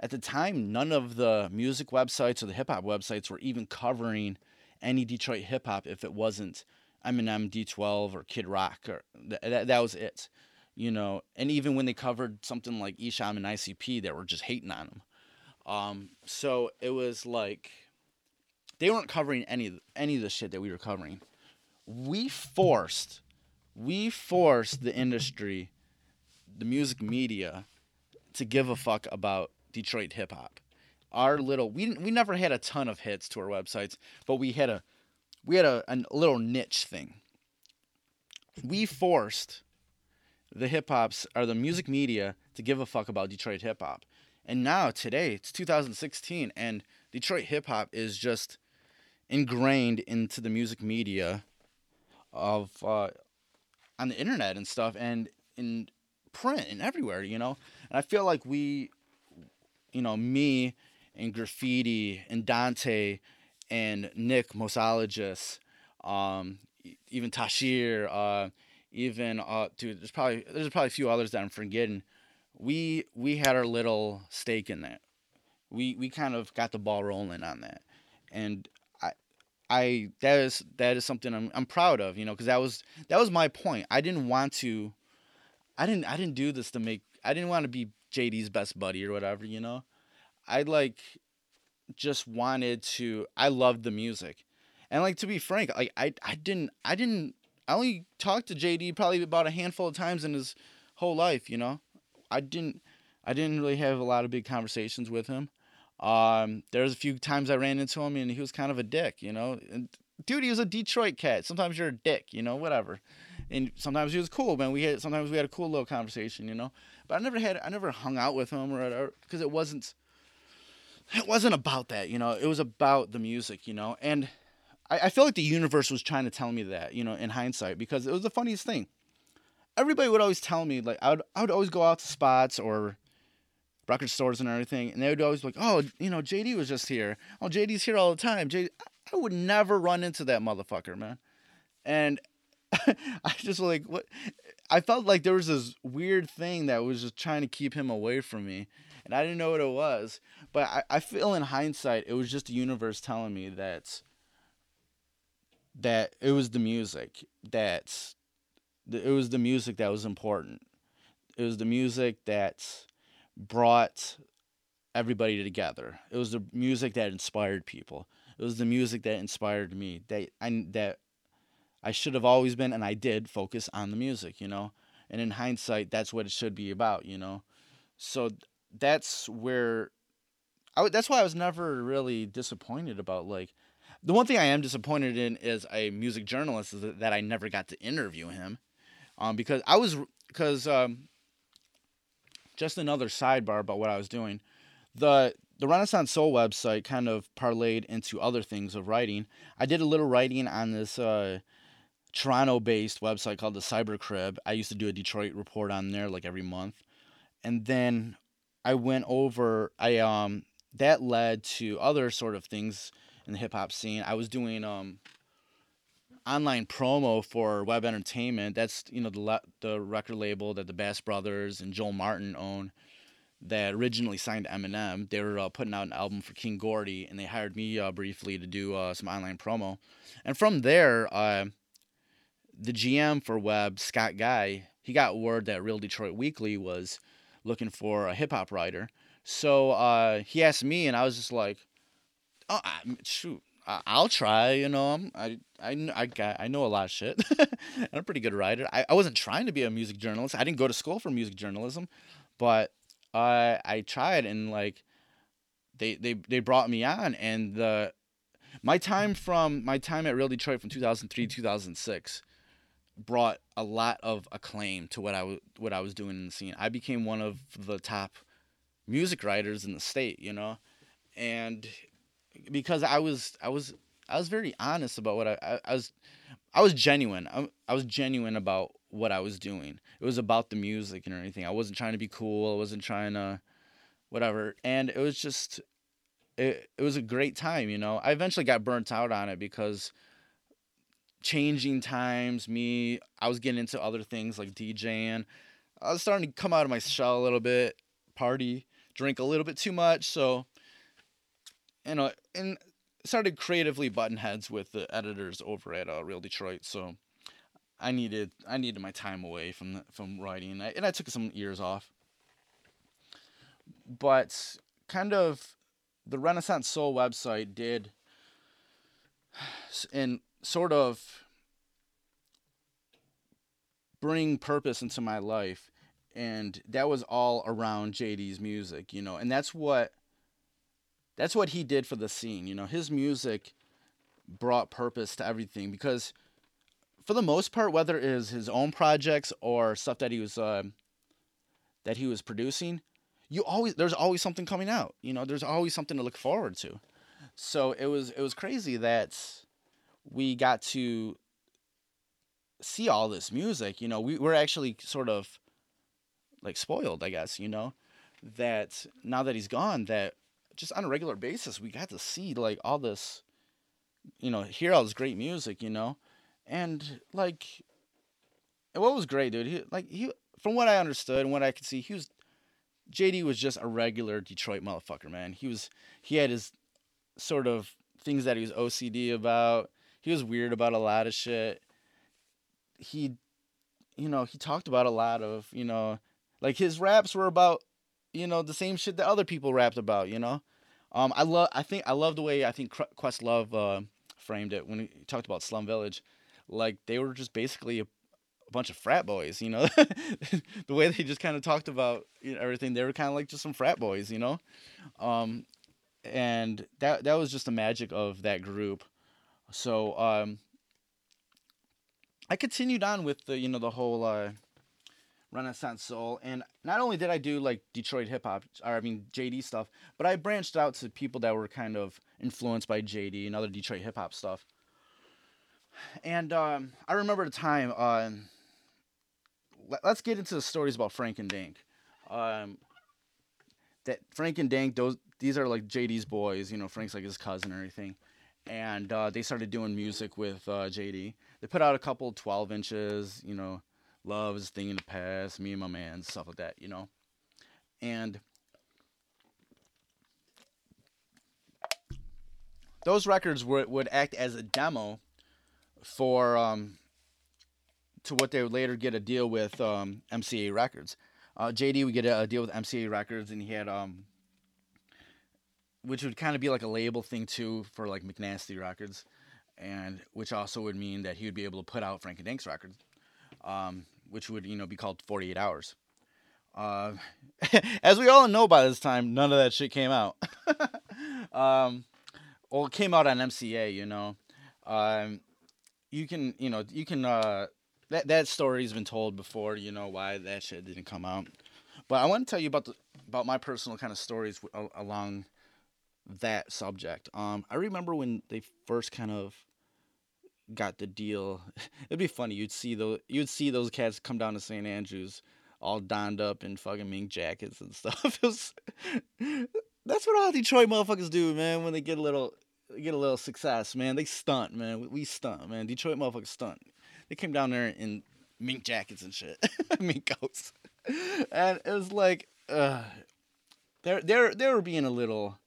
at the time, none of the music websites or the hip hop websites were even covering any Detroit hip hop if it wasn't Eminem, D12, or Kid Rock. Or th- that, that was it, you know. And even when they covered something like Esham and ICP, they were just hating on them. Um, so it was like they weren't covering any any of the shit that we were covering. We forced we force the industry, the music media, to give a fuck about Detroit hip hop. Our little we we never had a ton of hits to our websites, but we had a we had a, a little niche thing. We forced the hip hops or the music media to give a fuck about Detroit hip hop. And now today, it's 2016 and Detroit hip hop is just ingrained into the music media of uh, on the internet and stuff and in print and everywhere, you know. And I feel like we, you know, me and graffiti and Dante and Nick Mosologist, um, even Tashir, uh, even uh, dude, there's probably there's probably a few others that I'm forgetting. We we had our little stake in that. We we kind of got the ball rolling on that, and I that is that is something I'm I'm proud of, you know, because that was that was my point. I didn't want to, I didn't I didn't do this to make I didn't want to be JD's best buddy or whatever, you know. I like just wanted to. I loved the music, and like to be frank, like I I didn't I didn't I only talked to JD probably about a handful of times in his whole life, you know. I didn't I didn't really have a lot of big conversations with him. Um, was a few times I ran into him and he was kind of a dick, you know. And dude, he was a Detroit cat. Sometimes you're a dick, you know, whatever. And sometimes he was cool, man. We had sometimes we had a cool little conversation, you know. But I never had I never hung out with him or because it wasn't it wasn't about that, you know. It was about the music, you know. And I, I feel like the universe was trying to tell me that, you know, in hindsight, because it was the funniest thing. Everybody would always tell me, like, I would, I would always go out to spots or record stores and everything, and they would always be like, oh, you know, JD was just here. Oh, JD's here all the time. JD, I would never run into that motherfucker, man. And (laughs) I just like what I felt like there was this weird thing that was just trying to keep him away from me. And I didn't know what it was. But I, I feel in hindsight it was just the universe telling me that that it was the music that it was the music that was important. It was the music that brought everybody together. It was the music that inspired people. It was the music that inspired me. That I that I should have always been, and I did focus on the music, you know. And in hindsight, that's what it should be about, you know. So that's where I. That's why I was never really disappointed about like. The one thing I am disappointed in is a music journalist is that I never got to interview him, um, because I was because um, just another sidebar about what I was doing. The the Renaissance Soul website kind of parlayed into other things of writing. I did a little writing on this uh, Toronto based website called the Cyber Crib. I used to do a Detroit report on there like every month. And then I went over I um that led to other sort of things in the hip hop scene. I was doing um online promo for Web Entertainment. That's you know the le- the record label that the Bass Brothers and Joel Martin own. That originally signed Eminem. They were uh, putting out an album for King Gordy, and they hired me uh, briefly to do uh, some online promo. And from there, the GM for Web, Scott Guy, he got word that Real Detroit Weekly was looking for a hip hop writer. So uh, he asked me, and I was just like, "Oh, I, shoot, I, will try." You know, I'm, I I I got I know a lot of shit. (laughs) I'm a pretty good writer. I, I wasn't trying to be a music journalist. I didn't go to school for music journalism, but uh, I tried, and like they they they brought me on, and the my time from my time at Real Detroit from 2003 2006 brought a lot of acclaim to what I w- what I was doing in the scene. I became one of the top music writers in the state, you know, and because I was I was I was very honest about what I I, I was I was genuine. I, I was genuine about what I was doing. It was about the music and everything. I wasn't trying to be cool. I wasn't trying to whatever. And it was just it it was a great time, you know. I eventually got burnt out on it because changing times, me, I was getting into other things like DJing. I was starting to come out of my shell a little bit, party, drink a little bit too much. So, you know, and started creatively button heads with the editors over at uh, Real Detroit. So, I needed I needed my time away from the, from writing, I, and I took some years off. But kind of, the Renaissance Soul website did, (sighs) and sort of bring purpose into my life and that was all around JD's music, you know. And that's what that's what he did for the scene, you know. His music brought purpose to everything because for the most part whether it is his own projects or stuff that he was uh, that he was producing, you always there's always something coming out, you know. There's always something to look forward to. So it was it was crazy that we got to see all this music. You know, we we're actually sort of like spoiled, I guess. You know, that now that he's gone, that just on a regular basis we got to see like all this, you know, hear all this great music. You know, and like, what was great, dude. He like he from what I understood and what I could see, he was JD was just a regular Detroit motherfucker, man. He was he had his sort of things that he was OCD about he was weird about a lot of shit. He, you know, he talked about a lot of, you know, like his raps were about, you know, the same shit that other people rapped about, you know. Um, I love, I think, I love the way I think Questlove uh, framed it when he talked about Slum Village, like they were just basically a, a bunch of frat boys, you know. (laughs) the way they just kind of talked about you know, everything, they were kind of like just some frat boys, you know. Um, and that that was just the magic of that group. So um, I continued on with the you know the whole uh, Renaissance Soul, and not only did I do like Detroit hip hop, or I mean JD stuff, but I branched out to people that were kind of influenced by JD and other Detroit hip hop stuff. And um, I remember the time. Um, let, us get into the stories about Frank and Dank. Um, that Frank and Dank, those these are like JD's boys. You know, Frank's like his cousin or anything. And uh, they started doing music with uh, JD. They put out a couple 12 inches. You know, Love is thing in the past. Me and my man, stuff like that. You know, and those records would, would act as a demo for um, to what they would later get a deal with um, MCA Records. Uh, JD would get a, a, deal with MCA Records, and he had um, which would kind of be like a label thing too for like McNasty Records, and which also would mean that he would be able to put out Frank and Dank's records, um, which would you know be called 48 Hours. Uh, (laughs) as we all know by this time, none of that shit came out. (laughs) um, well, it came out on MCA, you know. Um, you can, you know, you can. Uh, that that story's been told before. You know why that shit didn't come out. But I want to tell you about the about my personal kind of stories along that subject. Um, I remember when they first kind of got the deal. (laughs) It'd be funny. You'd see those. You'd see those cats come down to St. Andrews, all donned up in fucking mink jackets and (laughs) stuff. Was, that's what all Detroit motherfuckers do, man. When they get a little get a little success, man. They stunt, man. We stunt, man. Detroit motherfuckers stunt. They came down there in mink jackets and shit, (laughs) mink coats, and it was like, uh, they're they're they were being a little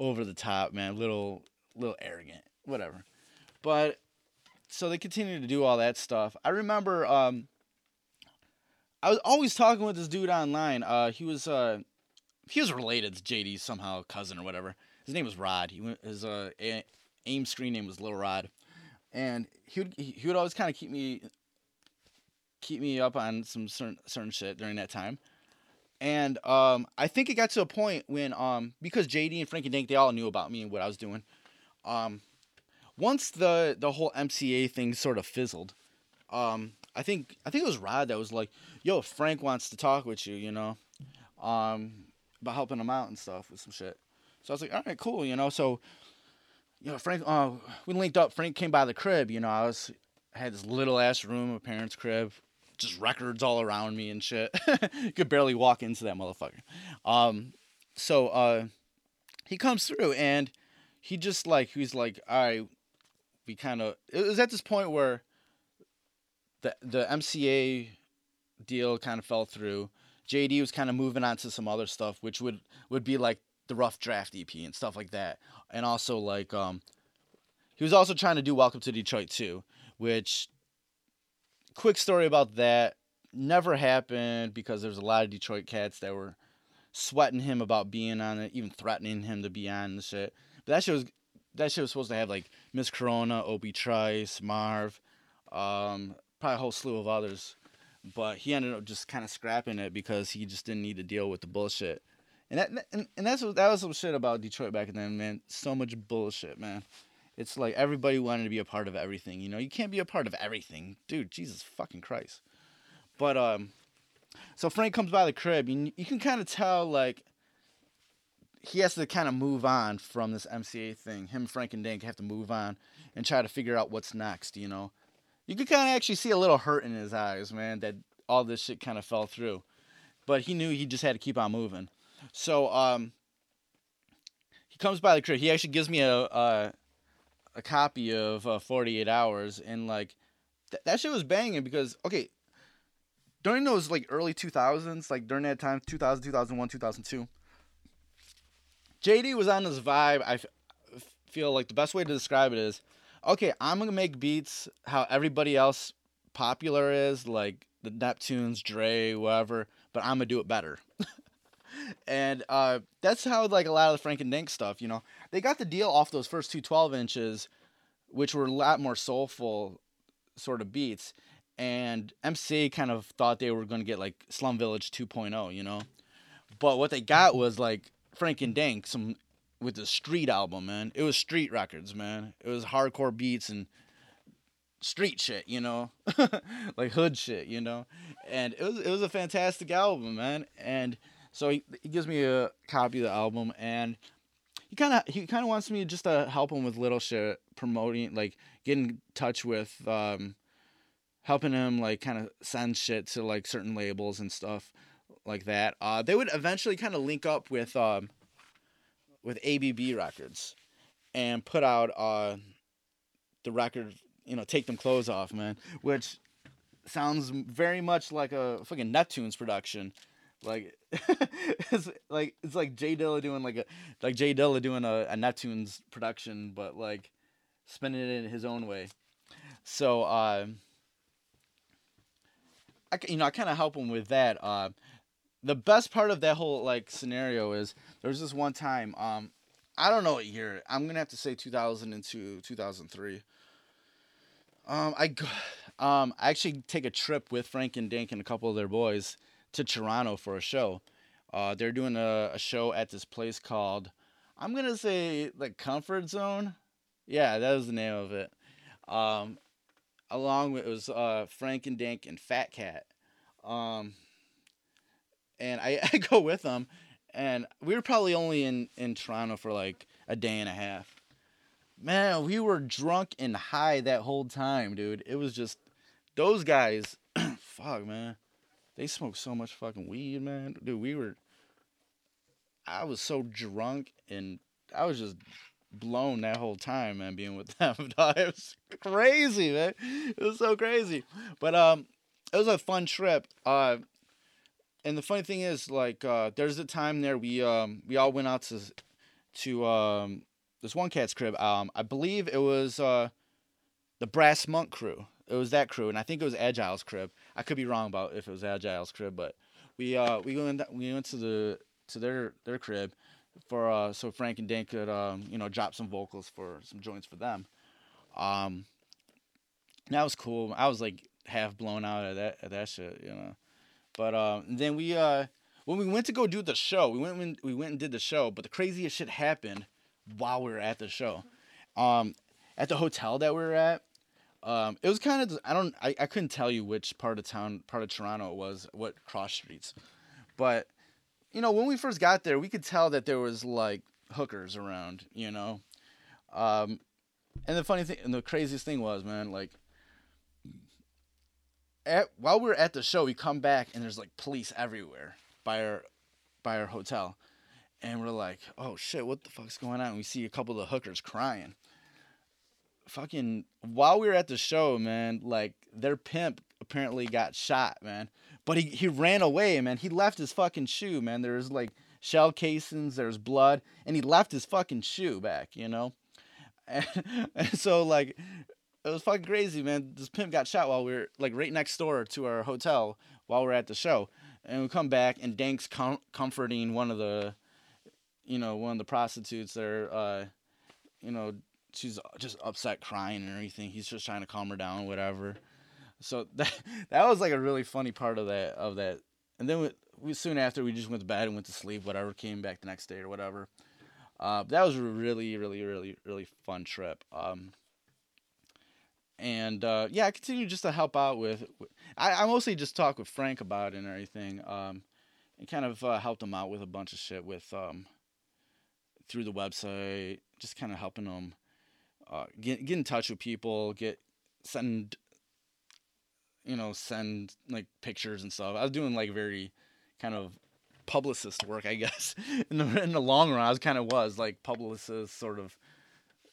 over the top, man. Little little arrogant, whatever. But so they continued to do all that stuff. I remember um, I was always talking with this dude online. Uh, he was uh, he was related to JD somehow, cousin or whatever. His name was Rod. He went, his uh, AIM screen name was Little Rod, and he would he would always kind of keep me keep me up on some certain certain shit during that time. And um, I think it got to a point when um, because JD and Frankie Dank they all knew about me and what I was doing. Um, once the the whole MCA thing sort of fizzled, um, I think I think it was Rod that was like, "Yo, Frank wants to talk with you," you know, um, about helping him out and stuff with some shit. So I was like, all right, cool, you know. So, you know, Frank, uh, we linked up. Frank came by the crib, you know. I was I had this little ass room, a parents' crib, just records all around me and shit. (laughs) could barely walk into that motherfucker. Um, so uh, he comes through and he just like he's like, all right, we kind of. It was at this point where the the MCA deal kind of fell through. JD was kind of moving on to some other stuff, which would would be like the rough draft EP and stuff like that. And also like um he was also trying to do Welcome to Detroit too, which quick story about that never happened because there's a lot of Detroit cats that were sweating him about being on it, even threatening him to be on the shit. But that shit was that shit was supposed to have like Miss Corona, Obi Trice, Marv, um, probably a whole slew of others. But he ended up just kind of scrapping it because he just didn't need to deal with the bullshit. And that and, and that's what that was some shit about Detroit back then, man. So much bullshit, man. It's like everybody wanted to be a part of everything. You know, you can't be a part of everything, dude. Jesus fucking Christ. But um, so Frank comes by the crib. You you can kind of tell like he has to kind of move on from this MCA thing. Him, Frank, and Dank have to move on and try to figure out what's next. You know, you can kind of actually see a little hurt in his eyes, man. That all this shit kind of fell through, but he knew he just had to keep on moving. So um, he comes by the crib. He actually gives me a a, a copy of uh, 48 Hours, and like th- that shit was banging because okay, during those like early 2000s, like during that time, 2000, 2001, 2002, JD was on this vibe. I f- feel like the best way to describe it is, okay, I'm gonna make beats how everybody else popular is, like the Neptunes, Dre, whatever, but I'm gonna do it better. (laughs) and uh, that's how like a lot of the Frank and Dank stuff, you know, they got the deal off those first two 12 inches, which were a lot more soulful sort of beats. And MC kind of thought they were going to get like Slum Village 2.0, you know, but what they got was like Frank and Dank some with the street album, man. It was street records, man. It was hardcore beats and street shit, you know, (laughs) like hood shit, you know. And it was it was a fantastic album, man. And so he, he gives me a copy of the album, and he kind of he kind of wants me just to help him with little shit, promoting like getting in touch with um, helping him like kind of send shit to like certain labels and stuff like that. Uh, they would eventually kind of link up with um, with ABB Records and put out uh, the record, you know, take them clothes off, man, which sounds very much like a fucking Neptunes production. Like (laughs) it's like it's like Jay Dilla doing like a like Jay Dilla doing a, a Neptunes production, but like spinning it in his own way. So uh, I you know I kind of help him with that. Uh, the best part of that whole like scenario is there was this one time um I don't know what year I'm gonna have to say 2002 2003. Um I (sighs) um I actually take a trip with Frank and Dank and a couple of their boys to Toronto for a show. Uh, they're doing a, a show at this place called I'm gonna say like Comfort Zone. Yeah, that was the name of it. Um, along with it was uh, Frank and Dank and Phat Kat. Um, and I, (laughs) I go with them, and we were probably only in in Toronto for like a day and a half. Man, we were drunk and high that whole time, dude. It was just those guys. (clears throat) fuck, man. They smoked so much fucking weed, man. Dude, we were. I was so drunk and I was just blown that whole time, man, being with (laughs) them. it was crazy, man. It was so crazy. But um, it was a fun trip. Uh, and the funny thing is, like, uh, there's a time there we um we all went out to to um this one cat's crib. Um, I believe it was uh the Brassmunk crew. It was that crew, and I think it was Agile's crib. I could be wrong about if it was Agile's crib, but we uh we went we went to the to their their crib for uh so Frank and Dan could um you know drop some vocals for some joints for them. Um, that was cool. I was like half blown out at that at that shit, you know. But um, then we uh, when we went to go do the show, we went we went and did the show. But the craziest shit happened while we were at the show. Um, at the hotel that we were at, um, it was kind of I don't I, I couldn't tell you which part of town part of Toronto it was, what cross streets, but you know when we first got there, we could tell that there was like hookers around, you know. Um, and the funny thing and the craziest thing was, man, like at, while we were at the show, we come back and there's like police everywhere by our by our hotel, and we're like, oh shit, what the fuck's going on? And we see a couple of the hookers crying. Fucking while we were at the show, man, like their pimp apparently got shot, man. But he, he ran away, man. He left his fucking shoe, man. There was like shell casings, there's blood, and he left his fucking shoe back, you know? And, (laughs) and so like it was fucking crazy, man. This pimp got shot while we were like right next door to our hotel while we are at the show, and we come back and Dank's com- comforting one of the, you know, one of the prostitutes there. Uh, you know, she's just upset, crying and everything. He's just trying to calm her down, whatever. So (laughs) that that was like a really funny part of that of that. And then we, we soon after we just went to bed and went to sleep, whatever. Came back the next day or whatever. Uh, that was a really, really, really, really fun trip. Um, and uh, yeah, I continue just to help out with. I, I mostly just talk with Frank about it and everything, um, and kind of uh, helped him out with a bunch of shit with um, through the website, just kind of helping him uh, get get in touch with people, get send, you know, send like pictures and stuff. I was doing like very kind of publicist work, I (laughs) guess. In the in the long run, I was kind of was like publicist, sort of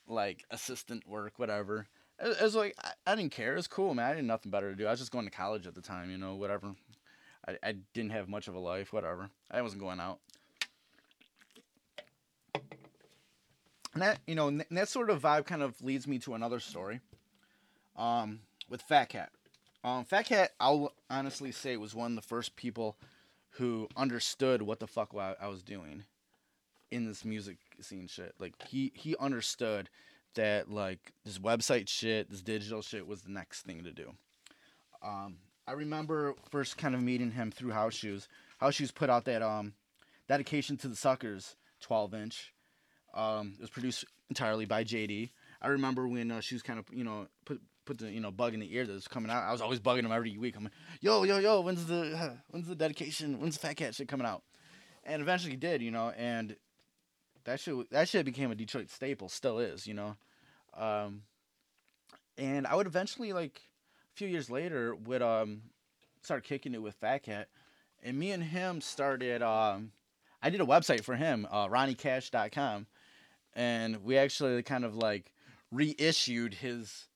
like assistant work, whatever it, was like I, I, didn't care. It was cool, man. I had nothing better to do. I was just going to college at the time, you know, whatever. I, I didn't have much of a life, whatever. I wasn't going out. And that you know, that sort of vibe kind of leads me to another story. Um, with Phat Kat. Um, Phat Kat, I'll honestly say, was one of the first people who understood what the fuck I was doing in this music scene shit. Like he he understood that like this website shit, this digital shit was the next thing to do. Um, I remember first kind of meeting him through House Shoes. House Shoes put out that um, dedication to the suckers 12 inch. Um, it was produced entirely by JD. I remember when uh, was kind of you know put put the you know bug in the ear that was coming out. I was always bugging him every week. I'm like, yo yo yo, when's the uh, (sighs) when's the dedication? When's the Phat Kat shit coming out? And eventually he did, you know, and that shit that shit became a Detroit staple, still is, you know. Um, and I would eventually like a few years later would um start kicking it with Phat Kat, and me and him started. Um, I did a website for him, uh, RonnieCash.com, and we actually kind of like reissued his,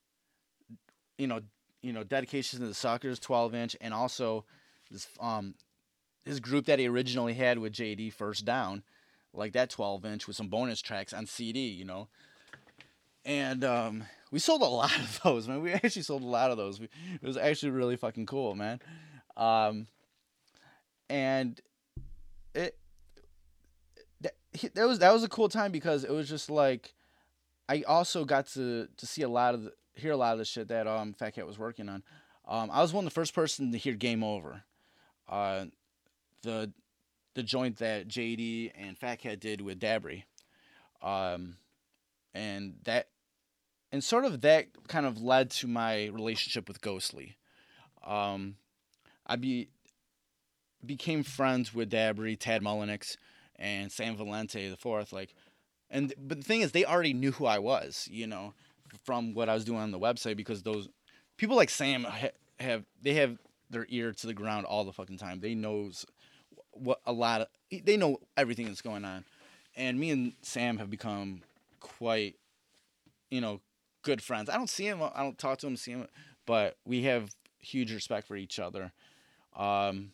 you know, you know, dedication to the Suckers 12 inch, and also this um his group that he originally had with JD First Down, like that 12 inch with some bonus tracks on CD, you know. And um, we sold a (laughs) lot of those, man. We actually sold a lot of those. We, it was actually really fucking cool, man. Um, and it that, was that was a cool time because it was just like I also got to to see a lot of the, hear a lot of the shit that um Phat Kat was working on. Um, I was one of the first person to hear Game Over, uh, the the joint that JD and Phat Kat did with Dabrye, um, and that and sort of that kind of led to my relationship with Ghostly. Um, I be became friends with Dabrye, Tadd Mullinix, and Sam Valenti the fourth. Like, and but the thing is, they already knew who I was, you know, from what I was doing on the website because those people like Sam ha- have they have their ear to the ground all the fucking time. They knows what a lot of they know everything that's going on, and me and Sam have become quite, you know, good friends. I don't see him. I don't talk to him, see him, but we have huge respect for each other. Um,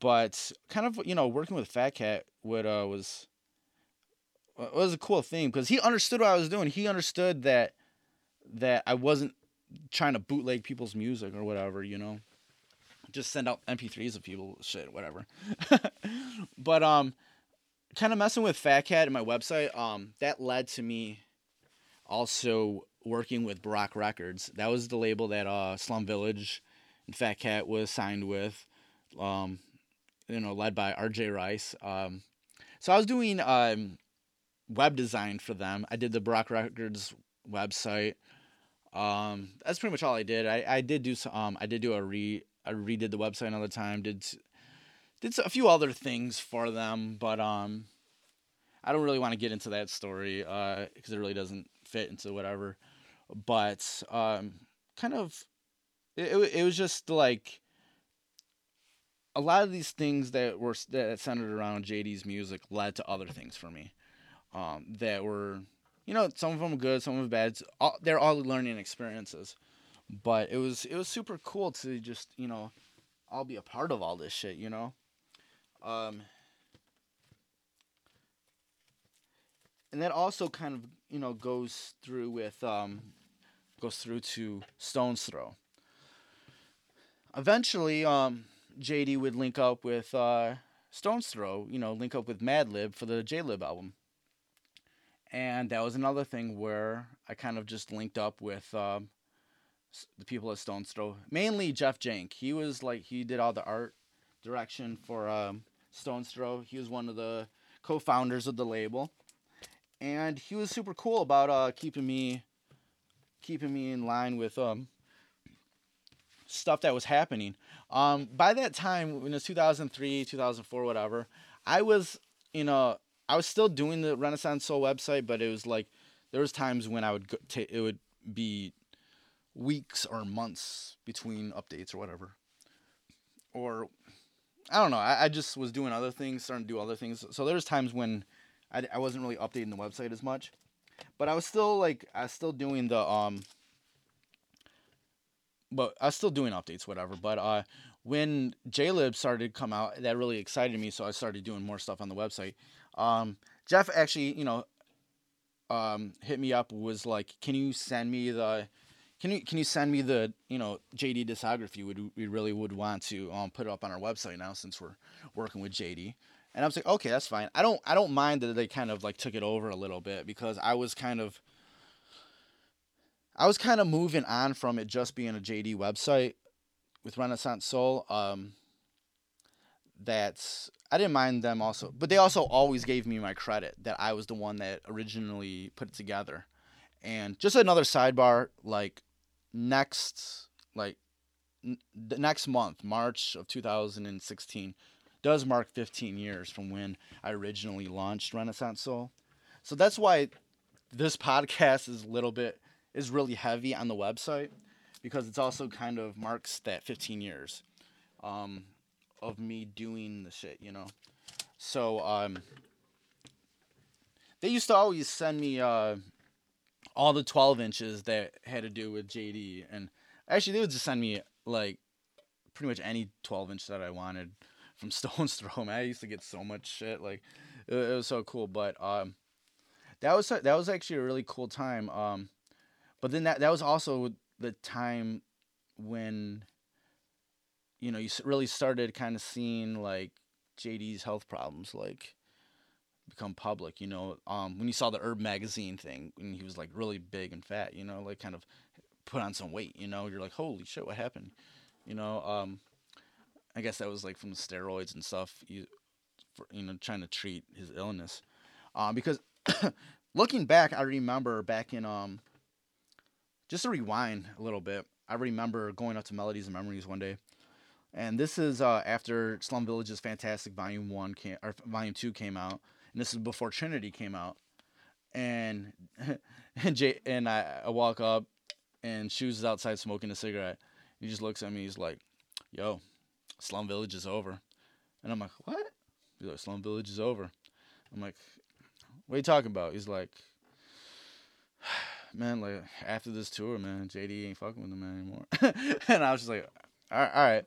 but kind of you know working with Phat Kat uh, was was a cool thing because he understood what I was doing. He understood that that I wasn't trying to bootleg people's music or whatever, you know. Just send out MP3s of people shit, whatever. (laughs) but um kind of messing with Phat Kat and my website, um, that led to me also working with Barak Records. That was the label that uh Slum Village and Phat Kat was signed with. Um, you know, led by RJ Rice. Um, so I was doing um, web design for them. I did the Barak Records website. Um, that's pretty much all I did. I, I did do some. Um, I did do a re. I redid the website another time. Did did a few other things for them, but um, I don't really want to get into that story because uh, it really doesn't fit into whatever. But um, kind of, it, it was just like a lot of these things that were that centered around JD's music led to other things for me. Um, that were, you know, some of them good, some of them bad. All, they're all learning experiences, but it was it was super cool to just you know, all be a part of all this shit. You know, um, and that also kind of you know goes through with um, goes through to Stones Throw. Eventually, um, JD would link up with uh, Stones Throw, you know, link up with Madlib for the Jaylib album. And that was another thing where I kind of just linked up with um, the people at Stones Throw, mainly Jeff Jank. He was like, he did all the art direction for um, Stones Throw. He was one of the co founders of the label. And he was super cool about uh, keeping me keeping me in line with um, stuff that was happening. Um, by that time, when it was 2003, 2004, whatever, I was, you know, I was still doing the Renaissance Soul website, but it was like there was times when I would go t- it would be weeks or months between updates or whatever. Or I don't know. I, I just was doing other things, starting to do other things. So there was times when I, I wasn't really updating the website as much, but I was still like I was still doing the um but I was still doing updates, whatever. But uh, when Jaylib started to come out, that really excited me, so I started doing more stuff on the website. Um, Jeff actually, you know, um, hit me up was like, "Can you send me the, can you can you send me the you know JD discography? Would we really would want to um, put it up on our website now since we're working with JD?" And I was like, "Okay, that's fine. I don't I don't mind that they kind of like took it over a little bit because I was kind of." I was kind of moving on from it just being a JD website with Renaissance Soul. Um, that I didn't mind them also, but they also always gave me my credit that I was the one that originally put it together. And just another sidebar, like next, like n- the next month, March of 2016, does mark 15 years from when I originally launched Renaissance Soul. So that's why this (laughs) podcast is a little bit is really heavy on the website because it's also kind of marks that 15 years um, of me doing the shit, you know. So um, they used to always send me uh, all the 12 inches that had to do with JD, and actually they would just send me like pretty much any 12 inch that I wanted from (laughs) Stones Throw. Man, I used to get so much shit. Like it, it was so cool, but um, that was that was actually a really cool time. Um, but then that that was also the time when you know you really started kind of seeing like JD's health problems like become public. You know, um, when you saw the Herb magazine thing when he was like really big and fat, you know, like kind of put on some weight. You know, you're like, holy shit, what happened? You know, um, I guess that was like from the steroids and stuff. You, for, you know, trying to treat his illness. Um, because (coughs) looking back, I remember back in um, just to rewind a little bit. I remember going up to Melodies and Memories one day, and this is uh, after Slum Village's Fantastic Volume One came or Volume Two came out, and this is before Trinity came out, and (laughs) and Jay and I, I walk up, and Shoes is outside smoking a cigarette. He just looks at me. He's like, "Yo, Slum Village is over," and I'm like, "What?" He's like, "Slum Village is over." I'm like, "What are you talking about?" He's like, "Man, like after this tour, man, JD ain't fucking with him anymore." (laughs) and I was just like, "All right, all right,"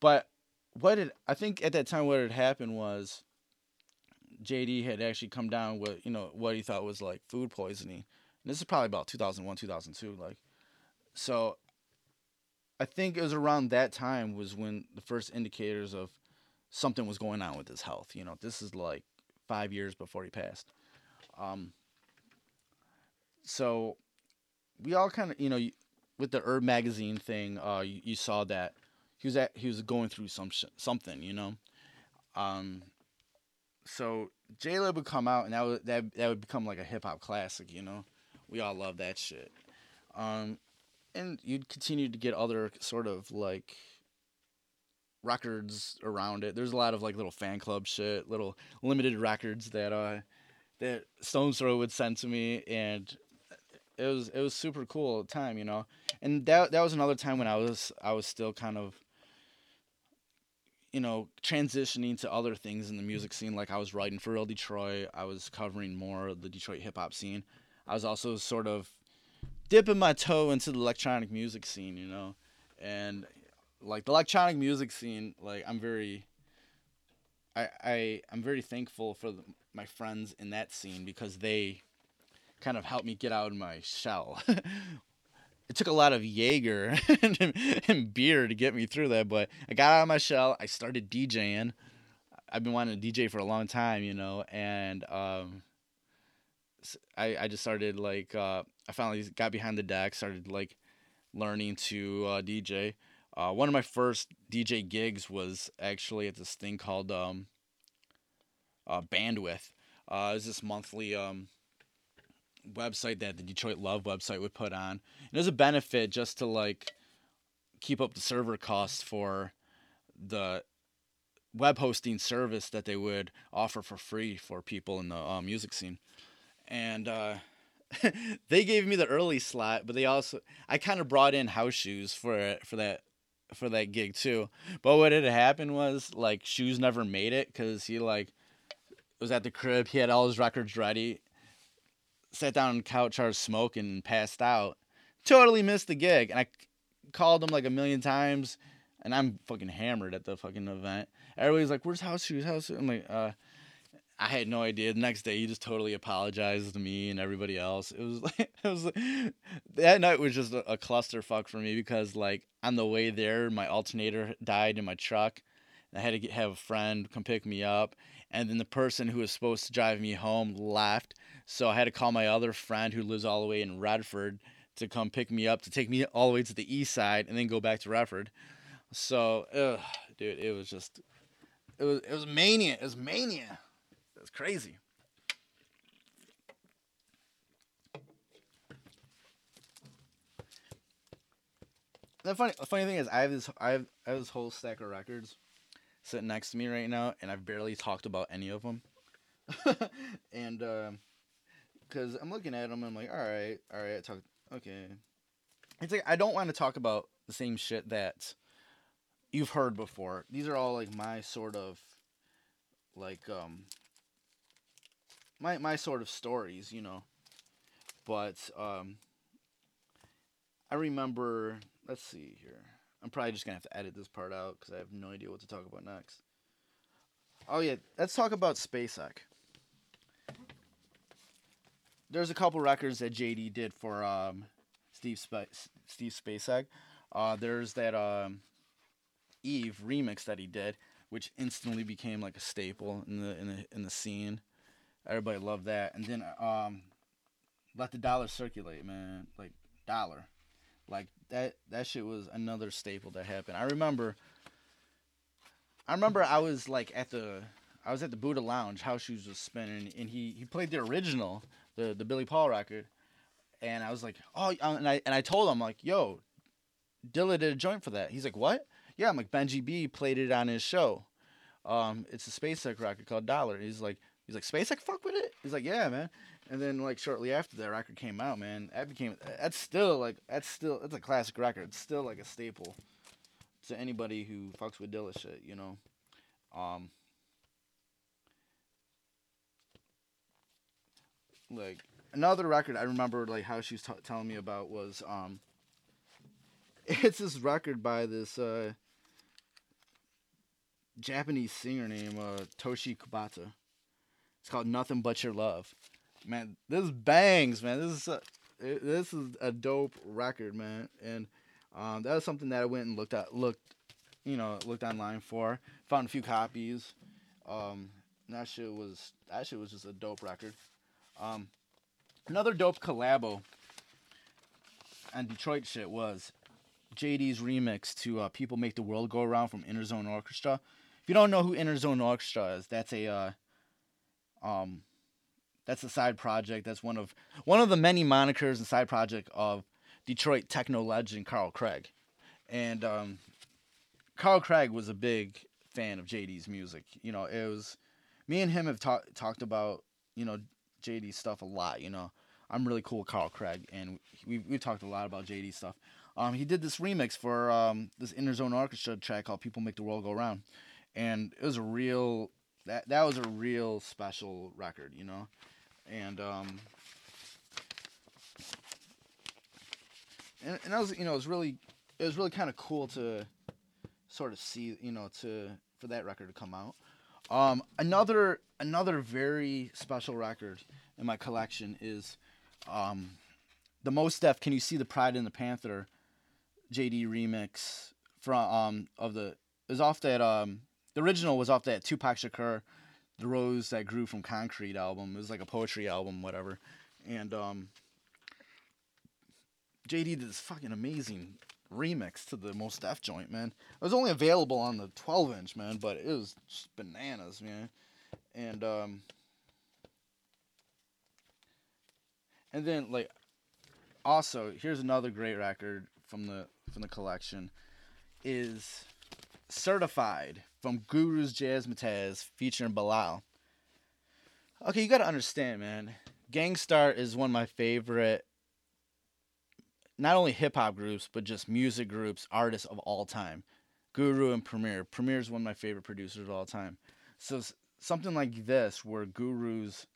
but what did I think at that time? What had happened was JD had actually come down with you know what he thought was like food poisoning. And this is probably about 2001, 2002, like so I think it was around that time was when the first indicators of something was going on with his health. You know, this is like five years before he passed. Um, so we all kind of, you know, with the Herb magazine thing, uh, you, you, saw that he was at he was going through some sh- something, you know. Um, so Jaylib would come out, and that would that that would become like a hip hop classic, you know. We all love that shit. Um, and you'd continue to get other sort of like records around it. There's a lot of like little fan club shit, little limited records that uh that Stones Throw would send to me, and it was it was super cool time, you know. And that that was another time when I was I was still kind of you know transitioning to other things in the mm-hmm. music scene. Like I was writing for Real Detroit, I was covering more of the Detroit hip hop scene. I was also sort of dipping my toe into the electronic music scene, you know, and like the electronic music scene, like I'm very, I I I'm very thankful for the, my friends in that scene because they kind of helped me get out of my shell. (laughs) it took a lot of Jaeger (laughs) and, and beer to get me through that, but I got out of my shell. I started DJing. I've been wanting to DJ for a long time, you know, and um, I, I just started like uh, I finally got behind the deck, started like learning to uh, DJ. Uh, one of my first DJ gigs was actually at this thing called um, uh, Bandwidth. Uh, it was this monthly um, website that the Detroit Love website would put on. And it was a benefit just to like keep up the server costs for the web hosting service that they would offer for free for people in the uh, music scene and uh, (laughs) they gave me the early slot, but they also I kind of brought in house shoes for for that for that gig too. But what had happened was like shoes never made it because he like was at the crib. He had all his records ready. Sat down on the couch, started smoking, and passed out. Totally missed the gig, and I called him like a million times, and I'm fucking hammered at the fucking event. Everybody's like, "Where's house shoes? House?" Shoes? I'm like, "Uh." I had no idea. The next day, he just totally apologized to me and everybody else. It was (laughs) like it was that night was just a, a clusterfuck for me because like on the way there, my alternator died in my truck. I had to get, have a friend come pick me up, and then the person who was supposed to drive me home left, so I had to call my other friend who lives all the way in Redford to come pick me up to take me all the way to the east side and then go back to Redford. So, ugh, dude, it was just it was it was mania. It was mania. That's crazy. The funny, the funny thing is, I have this, I have, I have this whole stack of records sitting next to me right now, and I've barely talked about any of them. (laughs) and um, because I'm looking at them, I'm like, all right, all right, talk, okay. It's like I don't want to talk about the same shit that you've heard before. These are all like my sort of like um my my sort of stories, you know. But um I remember, let's see here. I'm probably just going to have to edit this part out cuz I have no idea what to talk about next. Oh yeah, let's talk about Spacek. There's a couple records that JD did for um Steve Sp- Steve Spacek. Uh, there's that um, Eve remix that he did, which instantly became like a staple in the in the in the scene. Everybody loved that. And then um, let the dollar circulate, man. Like dollar, like that that shit was another staple that happened. I remember. I remember I was like at the I was at the Buddha Lounge, House Shoes was spinning, and he he played the original, the the Billy Paul record, and I was like, oh, and I and I told him like, yo, Dilla did a joint for that. He's like, what? Yeah, I'm like Benji B played it on his show. Um, it's a Spacek record called Dollar. He's like, he's like Spacek fuck with it. He's like, yeah, man. And then like shortly after that record came out, man, that became that's still like that's still that's a classic record. It's still like a staple to anybody who fucks with Dilla shit, you know. Um, like another record I remember like how she was t- telling me about was um (laughs) it's this record by this uh Japanese singer named uh, Toshi Kubota. It's called Nothing But Your Love. Man, this bangs, man. This is a, it, this is a dope record, man. And um, that was something that I went and looked at, looked, you know, looked online for. Found a few copies. Um, that shit was that shit was just a dope record. Um, Another dope collabo on Detroit shit was JD's remix to uh, "People Make the World Go Around" from Innerzone Orchestra. If you don't know who Innerzone Orchestra is, that's a uh, um, that's a side project. That's one of one of the many monikers and side project of Detroit techno legend Carl Craig, and um, Carl Craig was a big fan of JD's music. You know, it was me and him have ta- talked about you know JD stuff a lot. You know, I'm really cool with Carl Craig, and we we talked a lot about JD stuff. Um, he did this remix for um, this Innerzone Orchestra track called "People Make the World Go Round," and it was a real that that was a real special record, you know, and um, and and that was you know it was really it was really kind of cool to sort of see you know to for that record to come out. Um, another another very special record in my collection is um, the Mos Def. Can you see the Pride in the Panther JD remix from um of the is off that um the original was off that Tupac Shakur, The Rose That Grew from Concrete album. It was like a poetry album, whatever, and um. JD did this fucking amazing remix to the Mos Def joint, man. It was only available on the 12 inch, man, but it was just bananas, man. And um and then like also, here's another great record from the from the collection is Certified from Guru's Jazzmatazz featuring Bilal. Okay, you got to understand, man. Gang Starr is one of my favorite not only hip hop groups, but just music groups, artists of all time. Guru and Premier. Premier is one of my favorite producers of all time. So something like this, where Guru's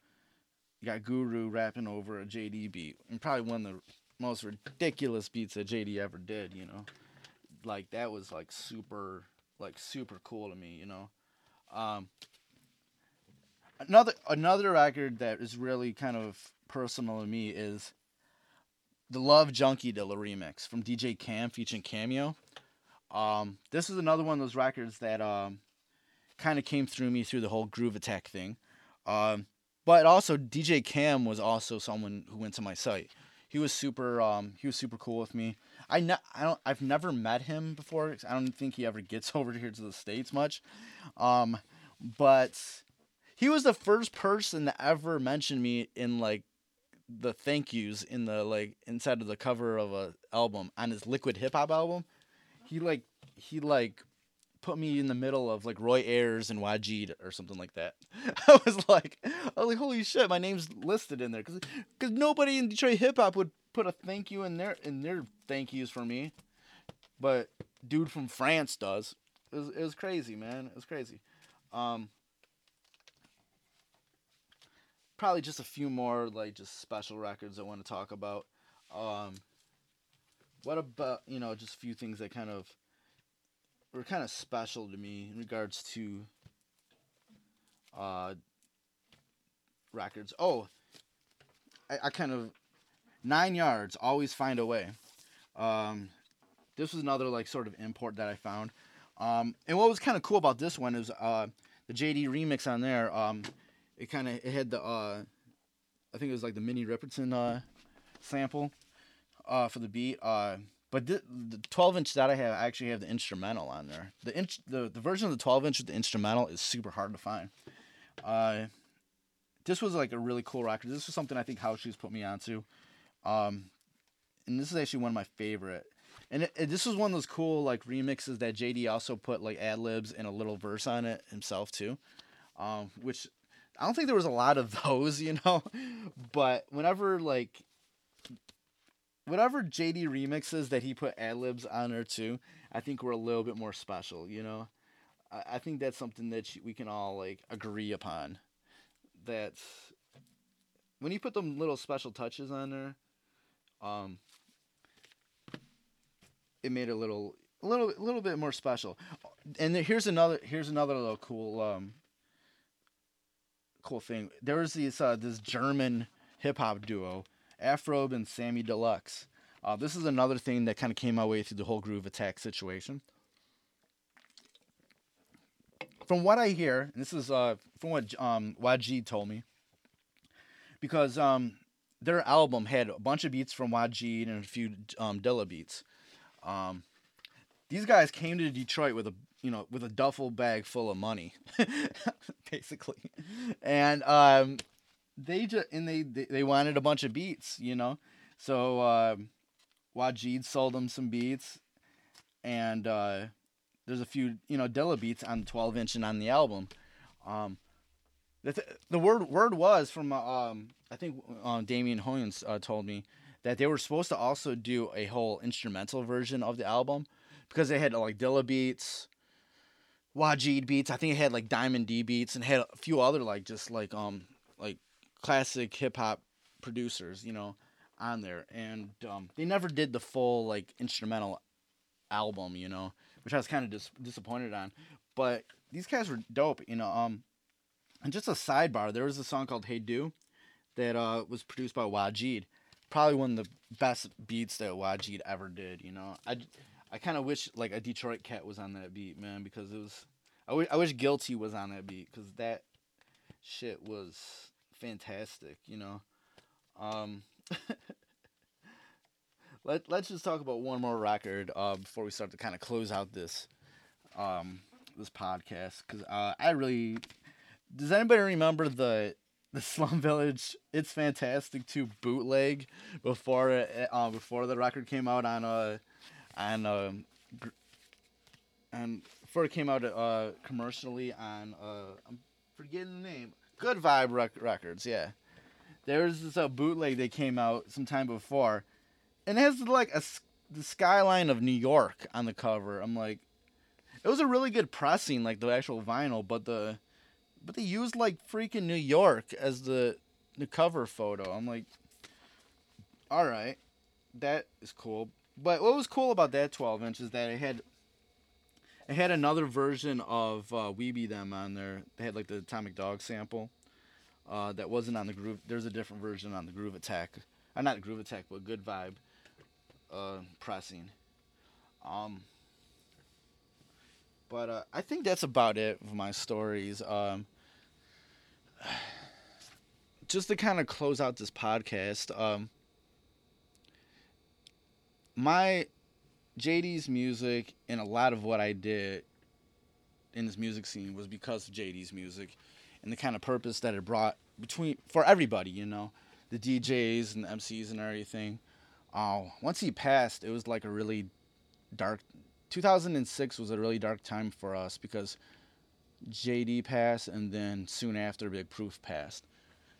got Guru rapping over a JD beat, and probably one of the most ridiculous beats that JD ever did. You know, like that was like super, like super cool to me. You know, um, another another record that is really kind of personal to me is the Love Junkie Dilla remix from DJ Cam featuring Cameo. Um, this is another one of those records that um, kind of came through me through the whole Groove Attack thing. Um, but also DJ Cam was also someone who went to my site. He was super um, he was super cool with me. I, ne- I don't I've never met him before. I don't think he ever gets (laughs) over here to the states much. Um, but he was the first person to ever mention me in like the thank yous in the like inside of the cover of a album on his liquid hip hop album. He like he like put me in the middle of like Roy Ayers and Waajeed or something like that. (laughs) I was like, I was like, holy shit, my name's listed in there because because nobody in Detroit hip hop would put a thank you in their in their thank yous for me, but dude from France does. It was, it was crazy, man. It was crazy. Um, probably just a few more like just special records I want to talk about. Um, what about you know just a few things that kind of were kind of special to me in regards to uh, records. Oh, I, I kind of nine yards. Always find a way. Um, this was another like sort of import that I found. Um, and what was kind of cool about this one is uh, the JD remix on there. Um, it kind of it had the uh, I think it was like the Minnie Riperton uh, sample uh, for the beat. Uh, but the, the 12 inch that I have, I actually have the instrumental on there. The inch, the, the version of the 12 inch with the instrumental is super hard to find. Uh, this was like a really cool record. This was something I think House Shoes put me onto. Um, and this is actually one of my favorite. And it, it, this was one of those cool like remixes that JD also put like ad libs and a little verse on it himself too, um, which I don't think there was a lot of (laughs) those, you know. But whenever like whatever JD remixes that he put ad libs on there too, I think were a little bit more special. You know, I, I think that's something that we can all like agree upon. That when you put them little special touches on there, um, it made a little, a little, a little bit more special. And here's another, here's another little cool, um, cool thing. There was this uh, this German hip hop duo Afrob and Samy Deluxe. Uh, this is another thing that kind of came my way through the whole Groove Attack situation. From what I hear, and this is uh, from what um, Waajeed told me, because um, their album had a bunch of beats from Waajeed and a few um, Dilla beats. Um, these guys came to Detroit with a you know with a duffel bag full of money, (laughs) basically, and um, they just and they, they, wanted a bunch of beats, you know. So uh, Waajeed sold them some beats, and uh, there's a few you know Dilla beats on the 12 inch and on the album. Um, the, th- the word word was from uh, um, I think uh, Damian Hoyens uh, told me that they were supposed to also do a whole instrumental version of the album because they had like Dilla beats, Waajeed beats. I think it had like Diamond D beats and had a few other like just like um like classic hip hop producers, you know, on there, and um, they never did the full like instrumental album, you know, which I was kind of dis- disappointed on. But these guys were dope, you know. Um, and just a sidebar, there was a song called "Hey Du" that uh, was produced by Waajeed. Probably one of the best beats that Waajeed ever did. You know, I, I kind of wish like a Detroit Cat was on that beat, man, because it was. I wish Guilty was on that beat because that shit was fantastic, you know. Um, (laughs) let let's just talk about one more record uh, before we start to kind of close out this um, this podcast because uh, I really does anybody remember the the (laughs) Slum Village It's Fantastic 2 bootleg before it uh, before the record came out on uh on um and before it came out uh commercially on uh I'm forgetting the name Good Vibe rec- Records, yeah. There's this uh, bootleg that came out sometime before, and it has like a the skyline of New York on the cover. I'm like, it was a really good pressing, like the actual vinyl, but the but they used like freaking New York as the the cover photo. I'm like, all right, that is cool. But what was cool about that 12 inch is that it had it had another version of uh, We Be Dem on there. They had like the Atomic Dog sample uh, that wasn't on the Groove. There's a different version on the Groove Attack. Uh, not Groove Attack, but Good Vibe uh, pressing. Um, but uh, I think that's about it for my stories. Um, (sighs) just to kind of close out this podcast, um, my JD's music and a lot of what I did in this music scene was because of JD's music and the kind of purpose that it brought between for everybody, you know, the DJs and the MCs and everything. Uh, once he passed, it was like a really dark 2006 was a really dark time for us because JD passed and then soon after Big Proof passed.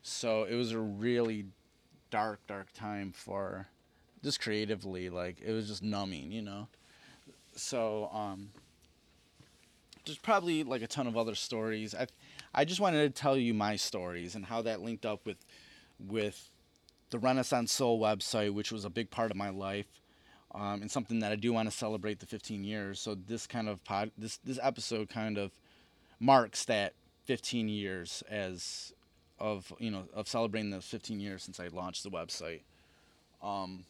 So it was a really dark, dark time for just creatively. Like it was just numbing, you know. So um, there's probably like a ton of other stories. I I just wanted to tell you my stories and how that linked up with with the Renaissance Soul website, which was a big part of my life. Um, and something that I do want to celebrate the 15 years. So this kind of pod, this this episode kind of marks that 15 years as of you know of celebrating the 15 years since I launched the website. Um,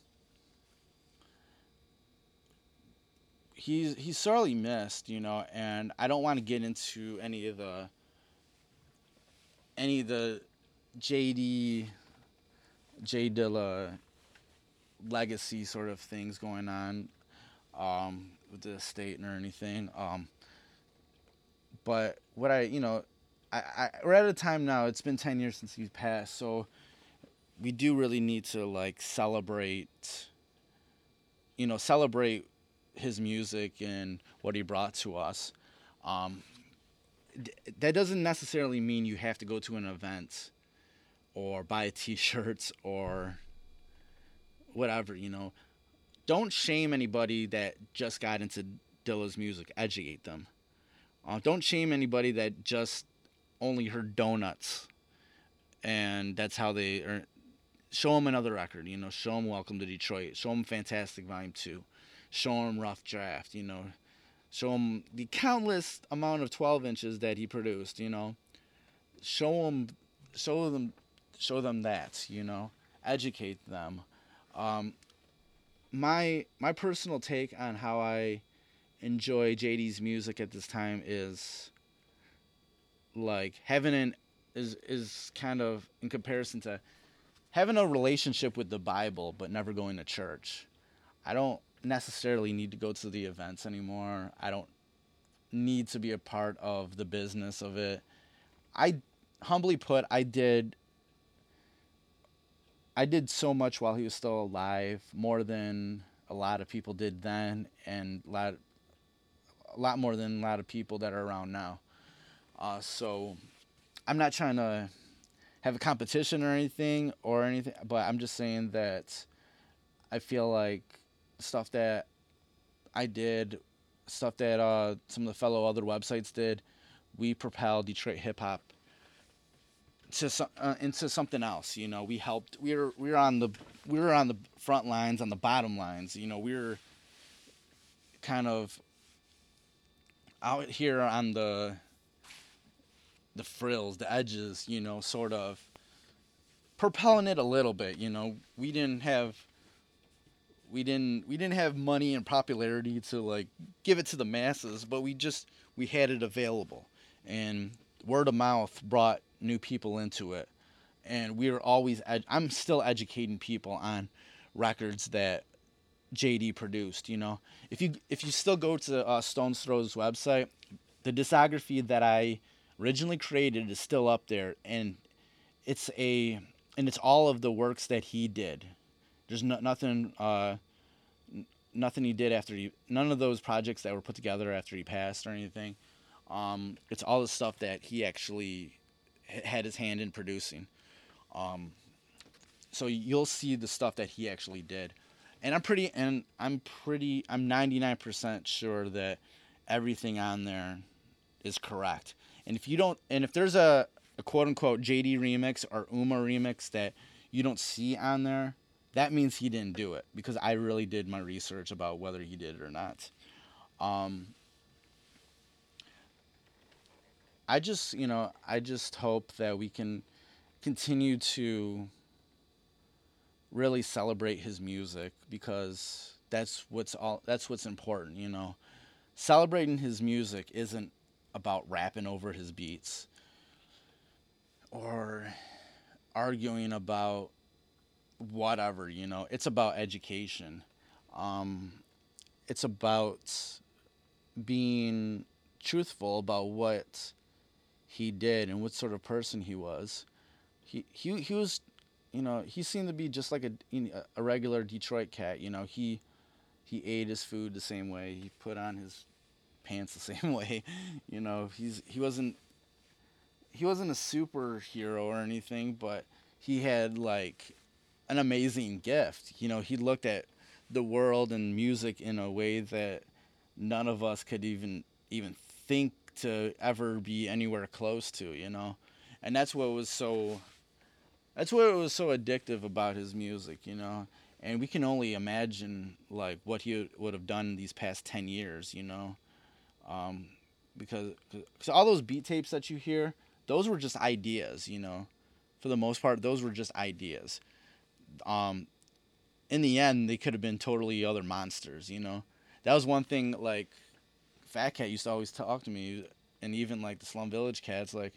he's he's sorely missed, you know, and I don't want to get into any of the any of the JD J Dilla legacy sort of things going on um, with the estate or anything. Um, but what I you know I, I we're at a time now. It's been ten years since he's passed, so we do really need to like celebrate. You know, celebrate his music and what he brought to us. Um, that doesn't necessarily mean you have to go to an event or buy (laughs) t-shirts or whatever. You know, don't shame anybody that just got into Dilla's music. Educate them. Uh, don't shame anybody that just only heard donuts, and that's how they are. Show them another record, you know. Show them Welcome to Detroit. Show them Fantastic Volume Two. Show him Rough Draft, you know. Show him the countless amount of 12 inches that he produced, you know. Show them, show them, show them that, you know. Educate them. Um, my my personal take on how I enjoy JD's music at this time is like having an is is kind of in comparison to having a relationship with the Bible but never going to church. I don't necessarily need to go to the events anymore. I don't need to be a part of the business of it. I humbly put I did I did so much while he was still alive, more than a lot of people did then and a lot a lot more than a lot of people that are around now. Uh, so I'm not trying to have a competition or anything or anything, but I'm just saying that I feel like stuff that I did, stuff that uh, some of the fellow other websites did, we propelled Detroit hip hop to uh, into something else. You know, we helped. We were we were on the we were on the front lines, on the bottom lines. You know, we were kind of out here on the the frills, the edges, you know, sort of propelling it a little bit, you know. We didn't have we didn't we didn't have money and popularity to like give it to the masses, but we just we had it available. And word of mouth brought new people into it. And we were always ed- I'm still educating people on records that JD produced. You know, if you if you still go to uh, Stones Throw's website, the discography that I originally created is still up there, and it's a and it's all of the works that he did. There's no, nothing uh, nothing he did after he none of those projects that were put together after he passed or anything. Um, it's all the stuff that he actually had his hand in producing. Um, so you'll see the stuff that he actually did and I'm pretty and I'm pretty I'm 99% sure that everything on there is correct. And if you don't and if there's a, a quote unquote JD remix or Ummah remix that you don't see on there, that means he didn't do it because I really did my research about whether he did it or not. Um, I just, you know, I just hope that we can continue to really celebrate his music because that's what's all that's what's important, you know. Celebrating his music isn't about rapping over his beats or arguing about whatever, you know. It's about education. Um, it's about being truthful about what he did and what sort of person he was. He he he was you know, he seemed to be just like a a regular Detroit cat. You know, he he ate his food the same way. He put on his pants the (laughs) same way. You know, he's he wasn't he wasn't a superhero or anything, but he had like an amazing gift. You know, he looked at the world and music in a way that none of us could even even think to ever be anywhere close to, you know. And that's what was so that's what it was so addictive about his music, you know. And we can only imagine like what he would have done these past 10 years, you know. Um, because cause all those beat tapes that you hear, those were just ideas, you know. For the most part, those were just ideas. Um, in the end, they could have been totally other monsters, you know. That was one thing like Phat Kat used to always talk to me, and even like the Slum Village cats, like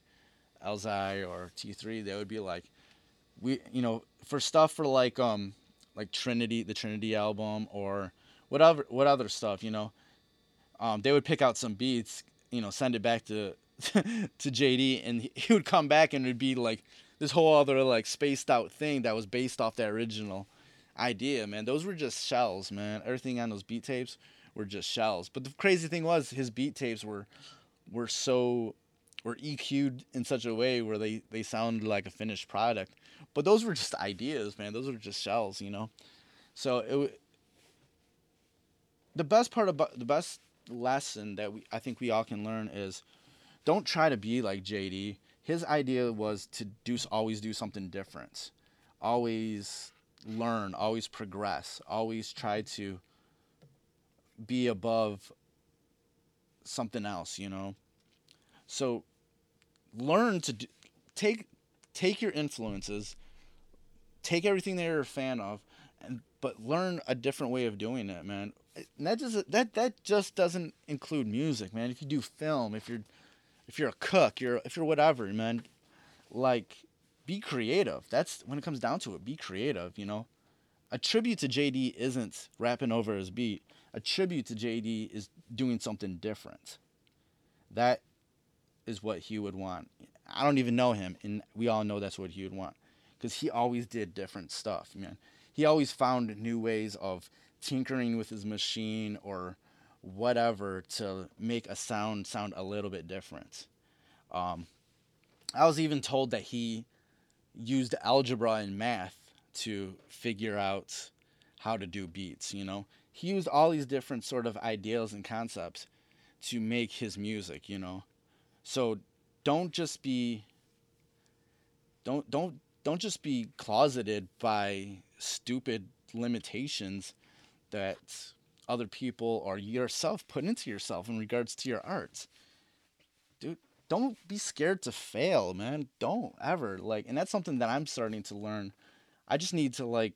Elzhi or T3, they would be like, we, you know, for stuff for like um like Trinity, the Trinity album, or whatever, what other stuff, you know. Um, they would pick out some beats, you know, send it back to (laughs) to JD, and he would come back and it'd be like this whole other like spaced out thing that was based off that original idea, man. Those were just shells, man. Everything on those beat tapes were just shells. But the crazy thing was his beat tapes were were so were EQ'd in such a way where they they sounded like a finished product. But those were just ideas, man. Those were just shells, you know. So it the best part about the best lesson that we I think we all can learn is don't try to be like JD. His idea was to do always do something different. Always learn, always progress, always try to be above something else, you know. So learn to do, take take your influences, take everything that you're a fan of, and but learn a different way of doing it, man. And that just that that just doesn't include music, man. If you do film, if you're if you're a cook, you're if you're whatever, man, like be creative. That's when it comes down to it. Be creative, you know. A tribute to JD isn't rapping over his beat. A tribute to JD is doing something different. That is what he would want. I don't even know him, and we all know that's what he would want because he always did different stuff, man. He always found new ways of tinkering with his machine or whatever to make a sound sound a little bit different. Um, I was even told that he used algebra and math to figure out how to do beats, you know. He used all these different sort of ideas and concepts to make his music, you know. So don't just be don't don't don't just be closeted by stupid limitations that other people or yourself put into yourself in regards to your art. Dude, don't be scared to fail, man. Don't ever like and that's something that I'm starting to learn. I just need to like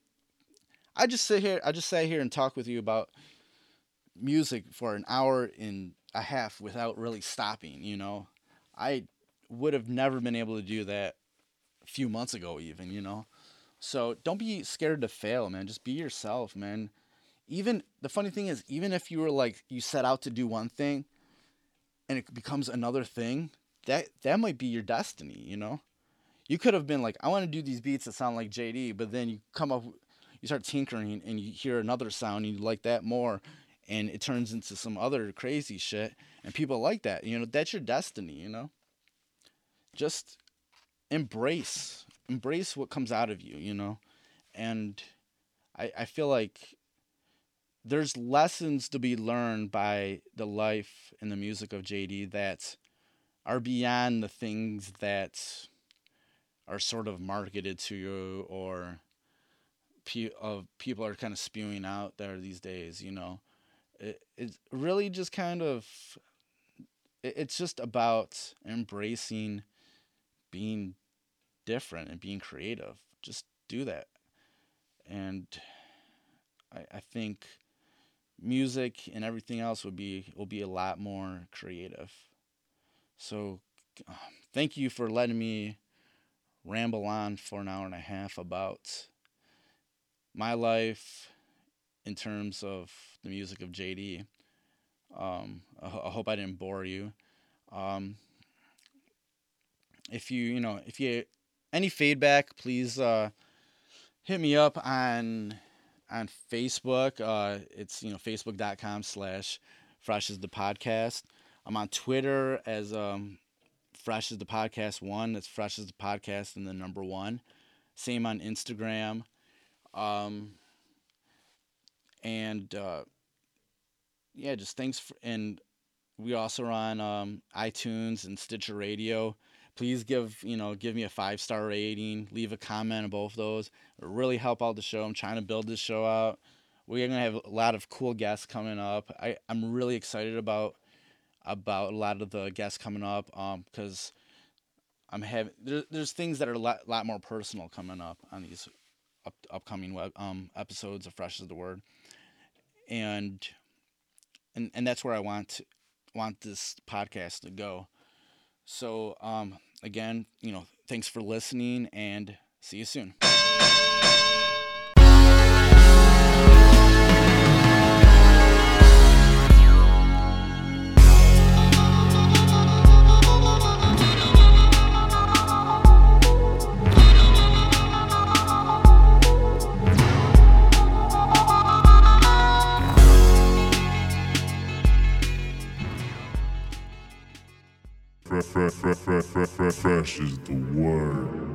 I just sit here I just sat here and talk with you about music for an hour and a half without really stopping, you know. I would have never been able to do that a few months ago even, you know. So don't be scared to fail, man. Just be yourself, man even the funny thing is even if you were like you set out to do one thing and it becomes another thing that that might be your destiny you know? You could have been like i want to do these beats that sound like jd but then you come up you start tinkering and you hear another sound and you like that more and it turns into some other crazy shit and people like that you know? That's your destiny you know? Just embrace embrace what comes out of you you know? And i i feel like there's lessons to be learned by the life and the music of JD that are beyond the things that are sort of marketed to you or of people are kind of spewing out there these days. You know, it, it's really just kind of it, it's just about embracing being different and being creative. Just do that, and I, I think music and everything else will be will be a lot more creative. So um, thank you for letting me ramble on for an hour and a half about my life in terms of the music of JD. Um, I, I, hope I didn't bore you. Um, if you you know if you any feedback, please uh, hit me up on on Facebook. Uh, it's you know facebook.com slash fresh is the podcast. I'm on Twitter as um, fresh is the podcast one. That's fresh is the podcast and the number one. Same on Instagram. Um, and uh, yeah, just thanks for, and we also are on um, iTunes and Stitcher Radio. Please give you know give me a five star rating. Leave a comment on both those. It'll really help out the show. I'm trying to build this show out. We're gonna have a lot of cool guests coming up. I I'm really excited about about a lot of the guests coming up because um, I'm having there, there's things that are a lot, lot more personal coming up on these up, upcoming web, um, episodes of Fresh is the Word, and and and that's where I want want this podcast to go. So um, again, you know, thanks for listening and see you soon. Fresh is the word.